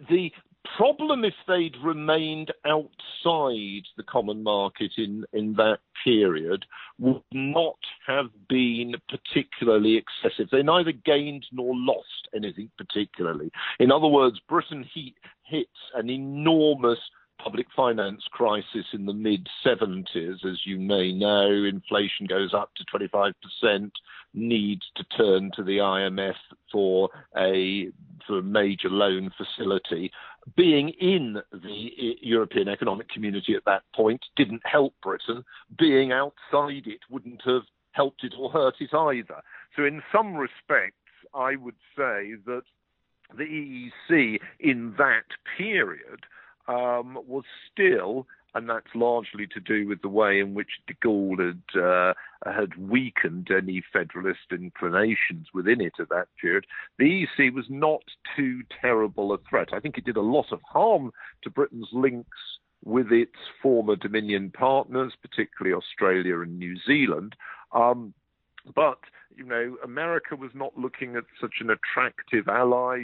the problem if they'd remained outside the common market in, in that period would not have been particularly excessive. They neither gained nor lost anything particularly. In other words, Britain he, hits an enormous public finance crisis in the mid 70s, as you may know. Inflation goes up to 25%, needs to turn to the IMF for a for a major loan facility. Being in the European Economic Community at that point didn't help Britain. Being outside it wouldn't have helped it or hurt it either. So, in some respects, I would say that the EEC in that period um, was still and that's largely to do with the way in which de Gaulle had uh, had weakened any federalist inclinations within it at that period. The EC was not too terrible a threat. I think it did a lot of harm to Britain's links with its former Dominion partners, particularly Australia and New Zealand. Um, but you know, America was not looking at such an attractive ally.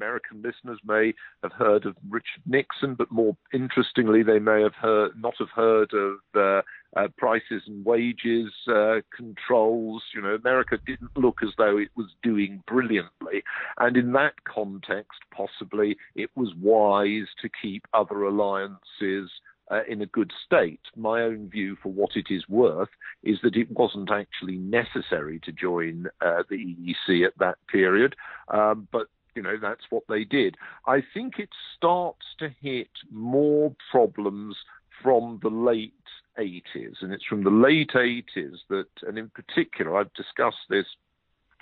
American listeners may have heard of Richard Nixon, but more interestingly, they may have heard not have heard of uh, uh, prices and wages uh, controls. You know, America didn't look as though it was doing brilliantly, and in that context, possibly it was wise to keep other alliances uh, in a good state. My own view, for what it is worth, is that it wasn't actually necessary to join uh, the EEC at that period, um, but you know that's what they did. I think it starts to hit more problems from the late 80s, and it's from the late 80s that, and in particular, I've discussed this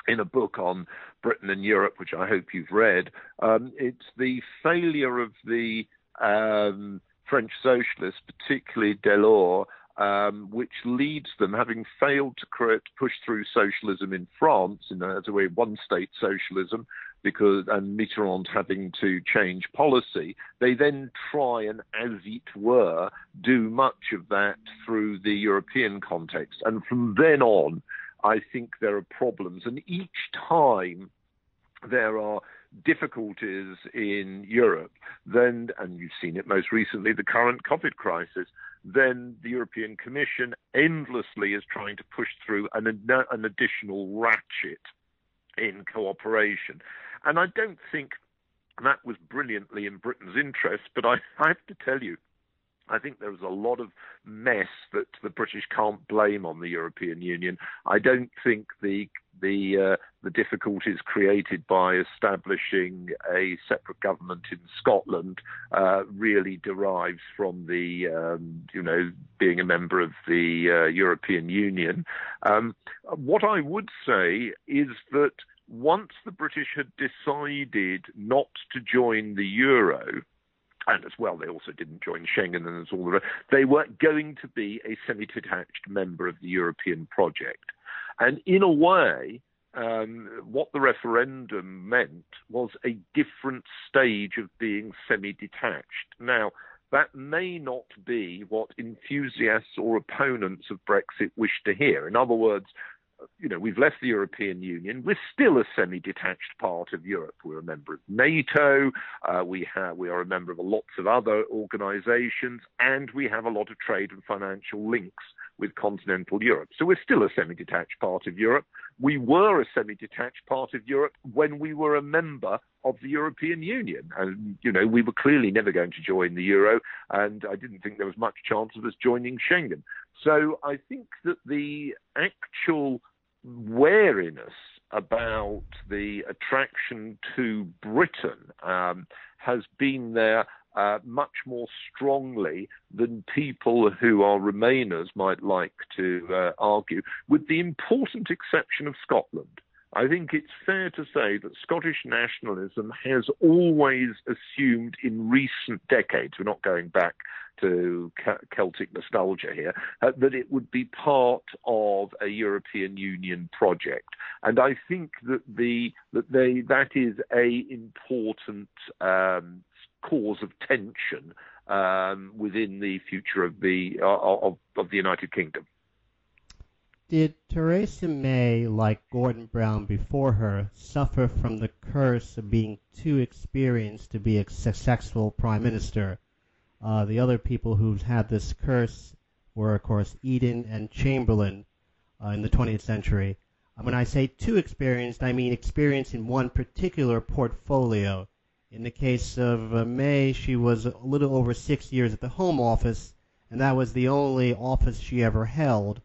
in a book on Britain and Europe, which I hope you've read. Um, it's the failure of the um, French socialists, particularly Delors, um, which leads them, having failed to create, push through socialism in France, in as a way one-state socialism, because and Mitterrand having to change policy, they then try and, as it were, do much of that through the European context, and from then on, I think there are problems, and each time there are difficulties in Europe, then, and you've seen it most recently, the current COVID crisis, then the European Commission endlessly is trying to push through an, an additional ratchet in cooperation. And I don't think that was brilliantly in Britain's interest, but I, I have to tell you, I think there was a lot of mess that the British can't blame on the European Union. I don't think the the uh, the difficulties created by establishing a separate government in Scotland uh, really derives from the um, you know being a member of the uh, European Union. Um, what I would say is that once the British had decided not to join the euro, and as well, they also didn't join Schengen and all the rest. They were going to be a semi-detached member of the European project, and in a way, um, what the referendum meant was a different stage of being semi-detached. Now, that may not be what enthusiasts or opponents of Brexit wish to hear. In other words, you know, we've left the European Union. We're still a semi-detached part of Europe. We're a member of NATO. Uh, we have we are a member of lots of other organisations, and we have a lot of trade and financial links with continental Europe. So we're still a semi-detached part of Europe. We were a semi-detached part of Europe when we were a member of the European Union, and you know we were clearly never going to join the euro, and I didn't think there was much chance of us joining Schengen. So I think that the actual wariness about the attraction to Britain um, has been there uh, much more strongly than people who are Remainers might like to uh, argue, with the important exception of Scotland. I think it's fair to say that Scottish nationalism has always assumed in recent decades, we're not going back to Celtic nostalgia here, uh, that it would be part of a European Union project. And I think that the that they that is a important um, cause of tension um, within the future of the uh, of, of the United Kingdom. Did Theresa May, like Gordon Brown before her, suffer from the curse of being too experienced to be a successful prime minister? Uh, the other people who've had this curse were, of course, Eden and Chamberlain uh, in the 20th century. Uh, when I say too experienced, I mean experience in one particular portfolio. In the case of uh, May, she was a little over six years at the Home Office, and that was the only office she ever held.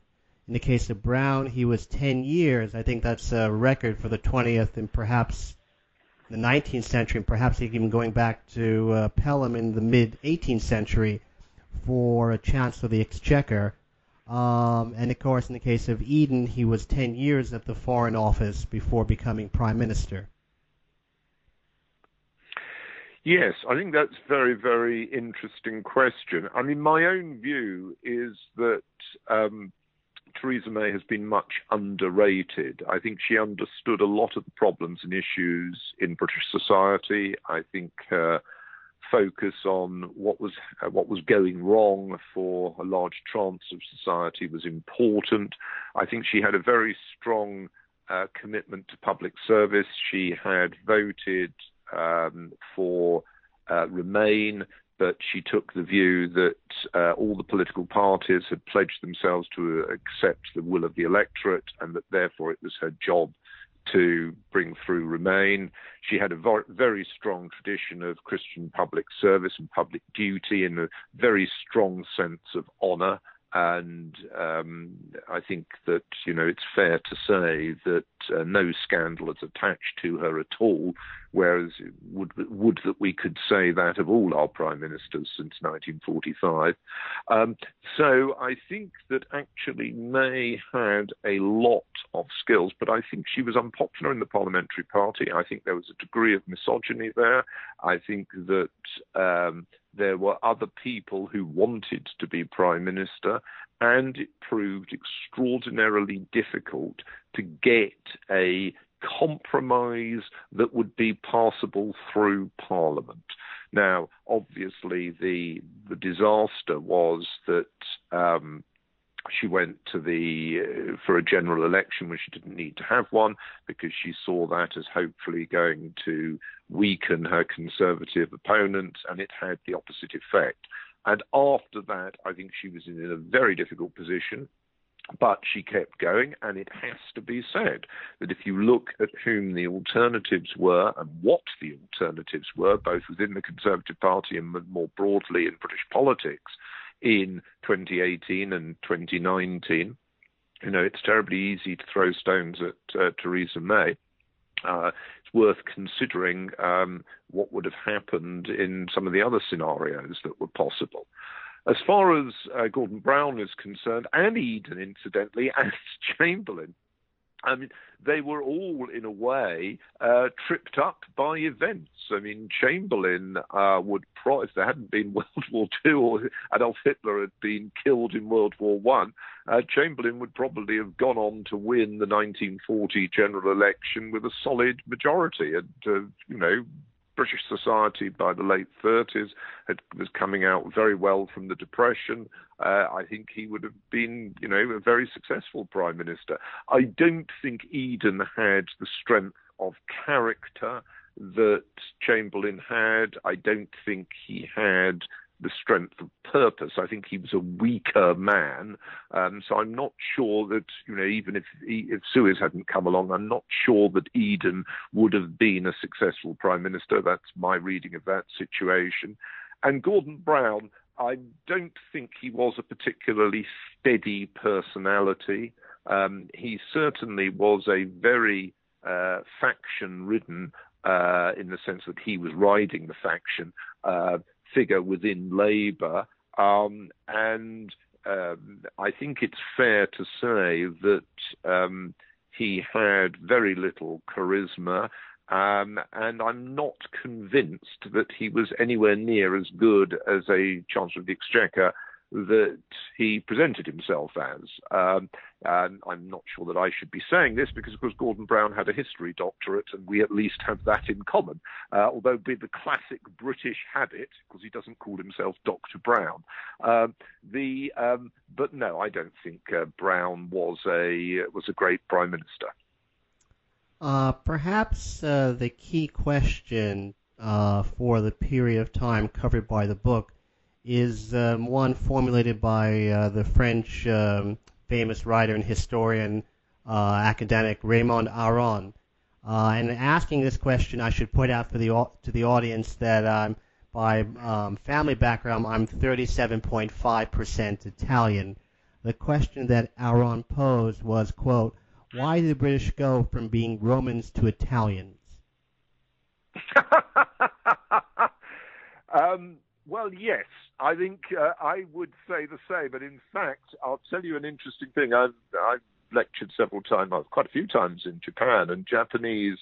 In the case of Brown, he was 10 years. I think that's a record for the 20th and perhaps the 19th century, and perhaps even going back to uh, Pelham in the mid 18th century for a Chancellor of the Exchequer. Um, and of course, in the case of Eden, he was 10 years at the Foreign Office before becoming Prime Minister. Yes, I think that's a very, very interesting question. I mean, my own view is that um, Theresa May has been much underrated. I think she understood a lot of the problems and issues in British society. I think her focus on what was uh, what was going wrong for a large tranche of society was important. I think she had a very strong uh, commitment to public service. She had voted um, for uh, Remain, but she took the view that uh, all the political parties had pledged themselves to accept the will of the electorate and that therefore it was her job to bring through Remain. She had a very strong tradition of Christian public service and public duty and a very strong sense of honour and um, I think that you know it's fair to say that uh, no scandal is attached to her at all. Whereas would would that we could say that of all our prime ministers since 1945. Um, so I think that actually May had a lot of skills, but I think she was unpopular in the parliamentary party. I think there was a degree of misogyny there. I think that. Um, there were other people who wanted to be prime minister, and it proved extraordinarily difficult to get a compromise that would be passable through Parliament. Now, obviously, the the disaster was that um, she went to the uh, for a general election when she didn't need to have one because she saw that as hopefully going to weaken her conservative opponent, and it had the opposite effect. And after that, I think she was in a very difficult position. But she kept going, and it has to be said that if you look at whom the alternatives were and what the alternatives were, both within the Conservative Party and more broadly in British politics, in 2018 and 2019. You know, it's terribly easy to throw stones at uh, Theresa May. Uh, it's worth considering um, what would have happened in some of the other scenarios that were possible. As far as uh, Gordon Brown is concerned, and Eden, incidentally, and Chamberlain, I mean, they were all, in a way, uh, tripped up by events. I mean, Chamberlain uh, would, pro- if there hadn't been World War II or Adolf Hitler had been killed in World War One, uh, Chamberlain would probably have gone on to win the 1940 general election with a solid majority, and you know, British society by the late 30s had, was coming out very well from the Depression. Uh, I think he would have been, you know, a very successful prime minister. I don't think Eden had the strength of character that Chamberlain had. I don't think he had the strength of purpose. I think he was a weaker man. Um, so I'm not sure that, you know, even if, if Suez hadn't come along, I'm not sure that Eden would have been a successful prime minister. That's my reading of that situation. And Gordon Brown, I don't think he was a particularly steady personality. Um, he certainly was a very uh, faction ridden uh, in the sense that he was riding the faction. Uh, figure within Labour. Um, and um, I think it's fair to say that um, he had very little charisma. Um, and I'm not convinced that he was anywhere near as good as a Chancellor of the Exchequer that he presented himself as. Um, and I'm not sure that I should be saying this because, of course, Gordon Brown had a history doctorate, and we at least have that in common. Uh, although be the classic British habit, because he doesn't call himself Dr. Brown. Uh, the um, but no, I don't think uh, Brown was a was a great prime minister. Uh, perhaps uh, the key question uh, for the period of time covered by the book is um, one formulated by uh, the French um, famous writer and historian, uh, academic Raymond Aron. Uh, and asking this question, I should point out for the to the audience that um, by um, family background, I'm 37.5% Italian. The question that Aron posed was, quote, why did the British go from being Romans to Italians? Um, well, yes, I think uh, I would say the same. But in fact, I'll tell you an interesting thing. I've, I've lectured several times, quite a few times in Japan, and Japanese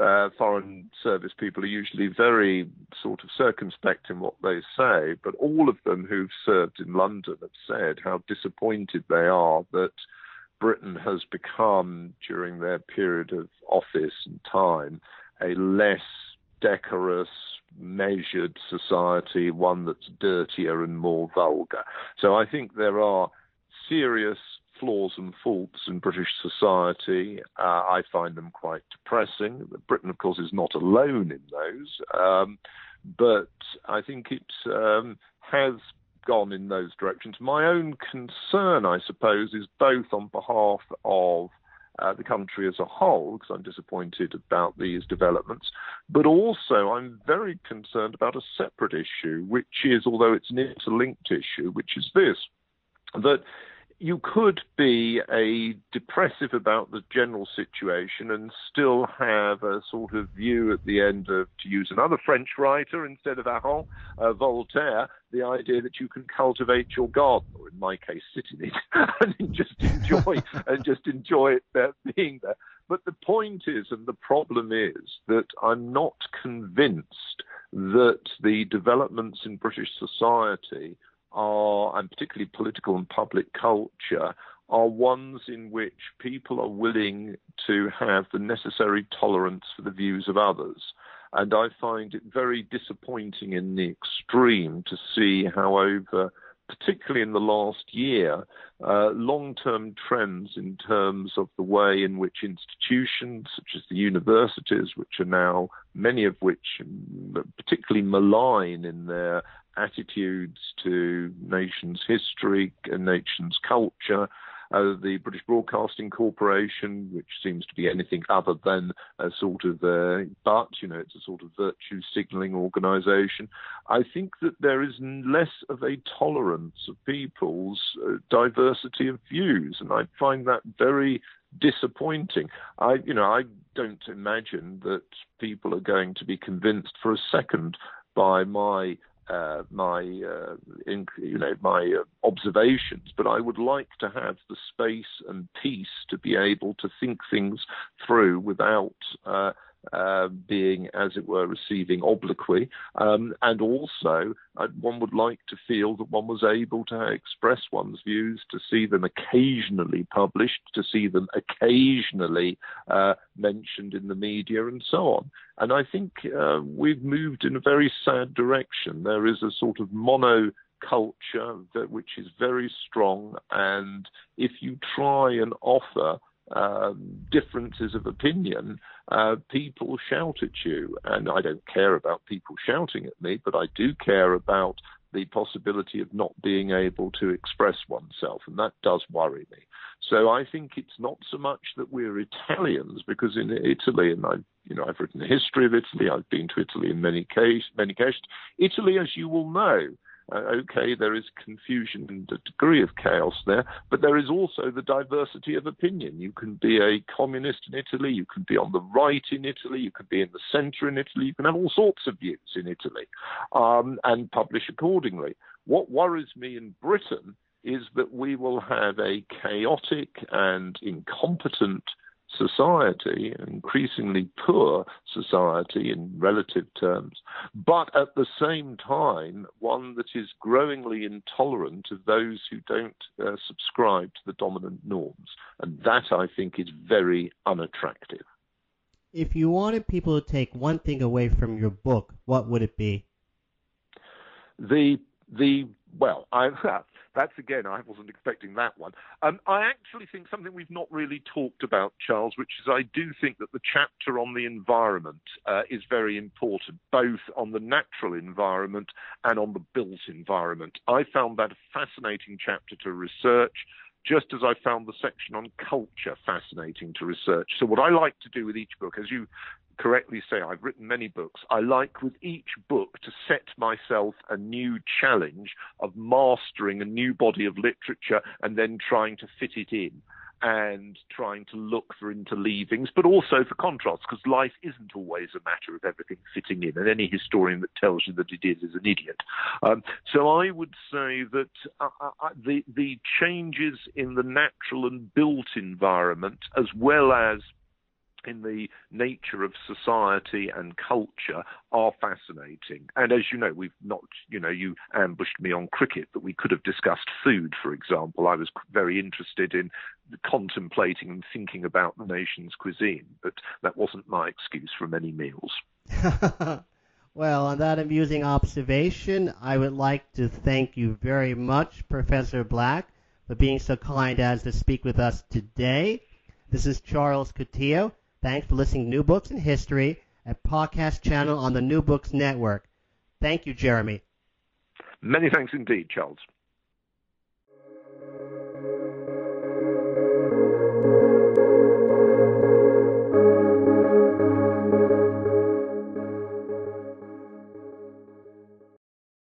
uh, foreign service people are usually very sort of circumspect in what they say. But all of them who've served in London have said how disappointed they are that Britain has become, during their period of office and time, a less decorous, measured society, one that's dirtier and more vulgar. So I think there are serious flaws and faults in British society. Uh, I find them quite depressing. Britain, of course, is not alone in those, um, but I think it um, has gone in those directions. My own concern, I suppose, is both on behalf of uh, the country as a whole, because I'm disappointed about these developments. But also, I'm very concerned about a separate issue, which is, although it's an interlinked issue, which is this that you could be a depressive about the general situation and still have a sort of view at the end of, to use another French writer instead of Aron, uh, Voltaire, the idea that you can cultivate your garden, or in my case, sit in it and just enjoy and just enjoy it there, being there. But the point is, and the problem is, that I'm not convinced that the developments in British society are, and particularly political and public culture, are ones in which people are willing to have the necessary tolerance for the views of others. And I find it very disappointing in the extreme to see how, over, particularly in the last year, uh, long term trends in terms of the way in which institutions, such as the universities, which are now many of which particularly malign in their attitudes to nations' history and nations' culture. Uh, the British Broadcasting Corporation, which seems to be anything other than a sort of, uh, but you know, it's a sort of virtue signalling organisation. I think that there is less of a tolerance of people's uh, diversity of views, and I find that very disappointing. I, you know, I don't imagine that people are going to be convinced for a second by my uh, my uh, in, you know my uh, observations, but I would like to have the space and peace to be able to think things through without uh, being, as it were, receiving obloquy. Um, and also, uh, one would like to feel that one was able to express one's views, to see them occasionally published, to see them occasionally uh, mentioned in the media, and so on. And I think uh, we've moved in a very sad direction. There is a sort of mono culture that, which is very strong, and if you try and offer um, differences of opinion, uh, people shout at you. And I don't care about people shouting at me, but I do care about the possibility of not being able to express oneself, and that does worry me. So I think it's not so much that we're Italians, because in Italy, and I, you know, I've written the history of Italy. I've been to Italy in many case, many cases. Italy, as you will know, uh, okay, there is confusion and a degree of chaos there, but there is also the diversity of opinion. You can be a communist in Italy, you can be on the right in Italy, you can be in the centre in Italy, you can have all sorts of views in Italy um, and publish accordingly. What worries me in Britain is that we will have a chaotic and incompetent society, increasingly poor society in relative terms, but at the same time, one that is growingly intolerant of those who don't uh, subscribe to the dominant norms. And that, I think, is very unattractive. If you wanted people to take one thing away from your book, what would it be? The the well, I that's again, I wasn't expecting that one. Um, I actually think something we've not really talked about, Charles, which is I do think that the chapter on the environment uh, is very important, both on the natural environment and on the built environment. I found that a fascinating chapter to research just as I found the section on culture fascinating to research. So, what I like to do with each book, as you correctly say, I've written many books. I like with each book to set myself a new challenge of mastering a new body of literature and then trying to fit it in. and trying to look for interleavings, but also for contrasts, because life isn't always a matter of everything fitting in, and any historian that tells you that it is is an idiot. Um, so I would say that uh, uh, uh the the changes in the natural and built environment, as well as in the nature of society and culture are fascinating. And as you know, we've not, you know, you ambushed me on cricket, but we could have discussed food, for example. I was very interested in contemplating and thinking about the nation's cuisine, but that wasn't my excuse for many meals. well, on that amusing observation, I would like to thank you very much, Professor Black, for being so kind as to speak with us today. This is Charles Coutinho Thanks for listening to New Books in History, a podcast channel on the New Books Network. Thank you, Jeremy. Many thanks indeed, Charles.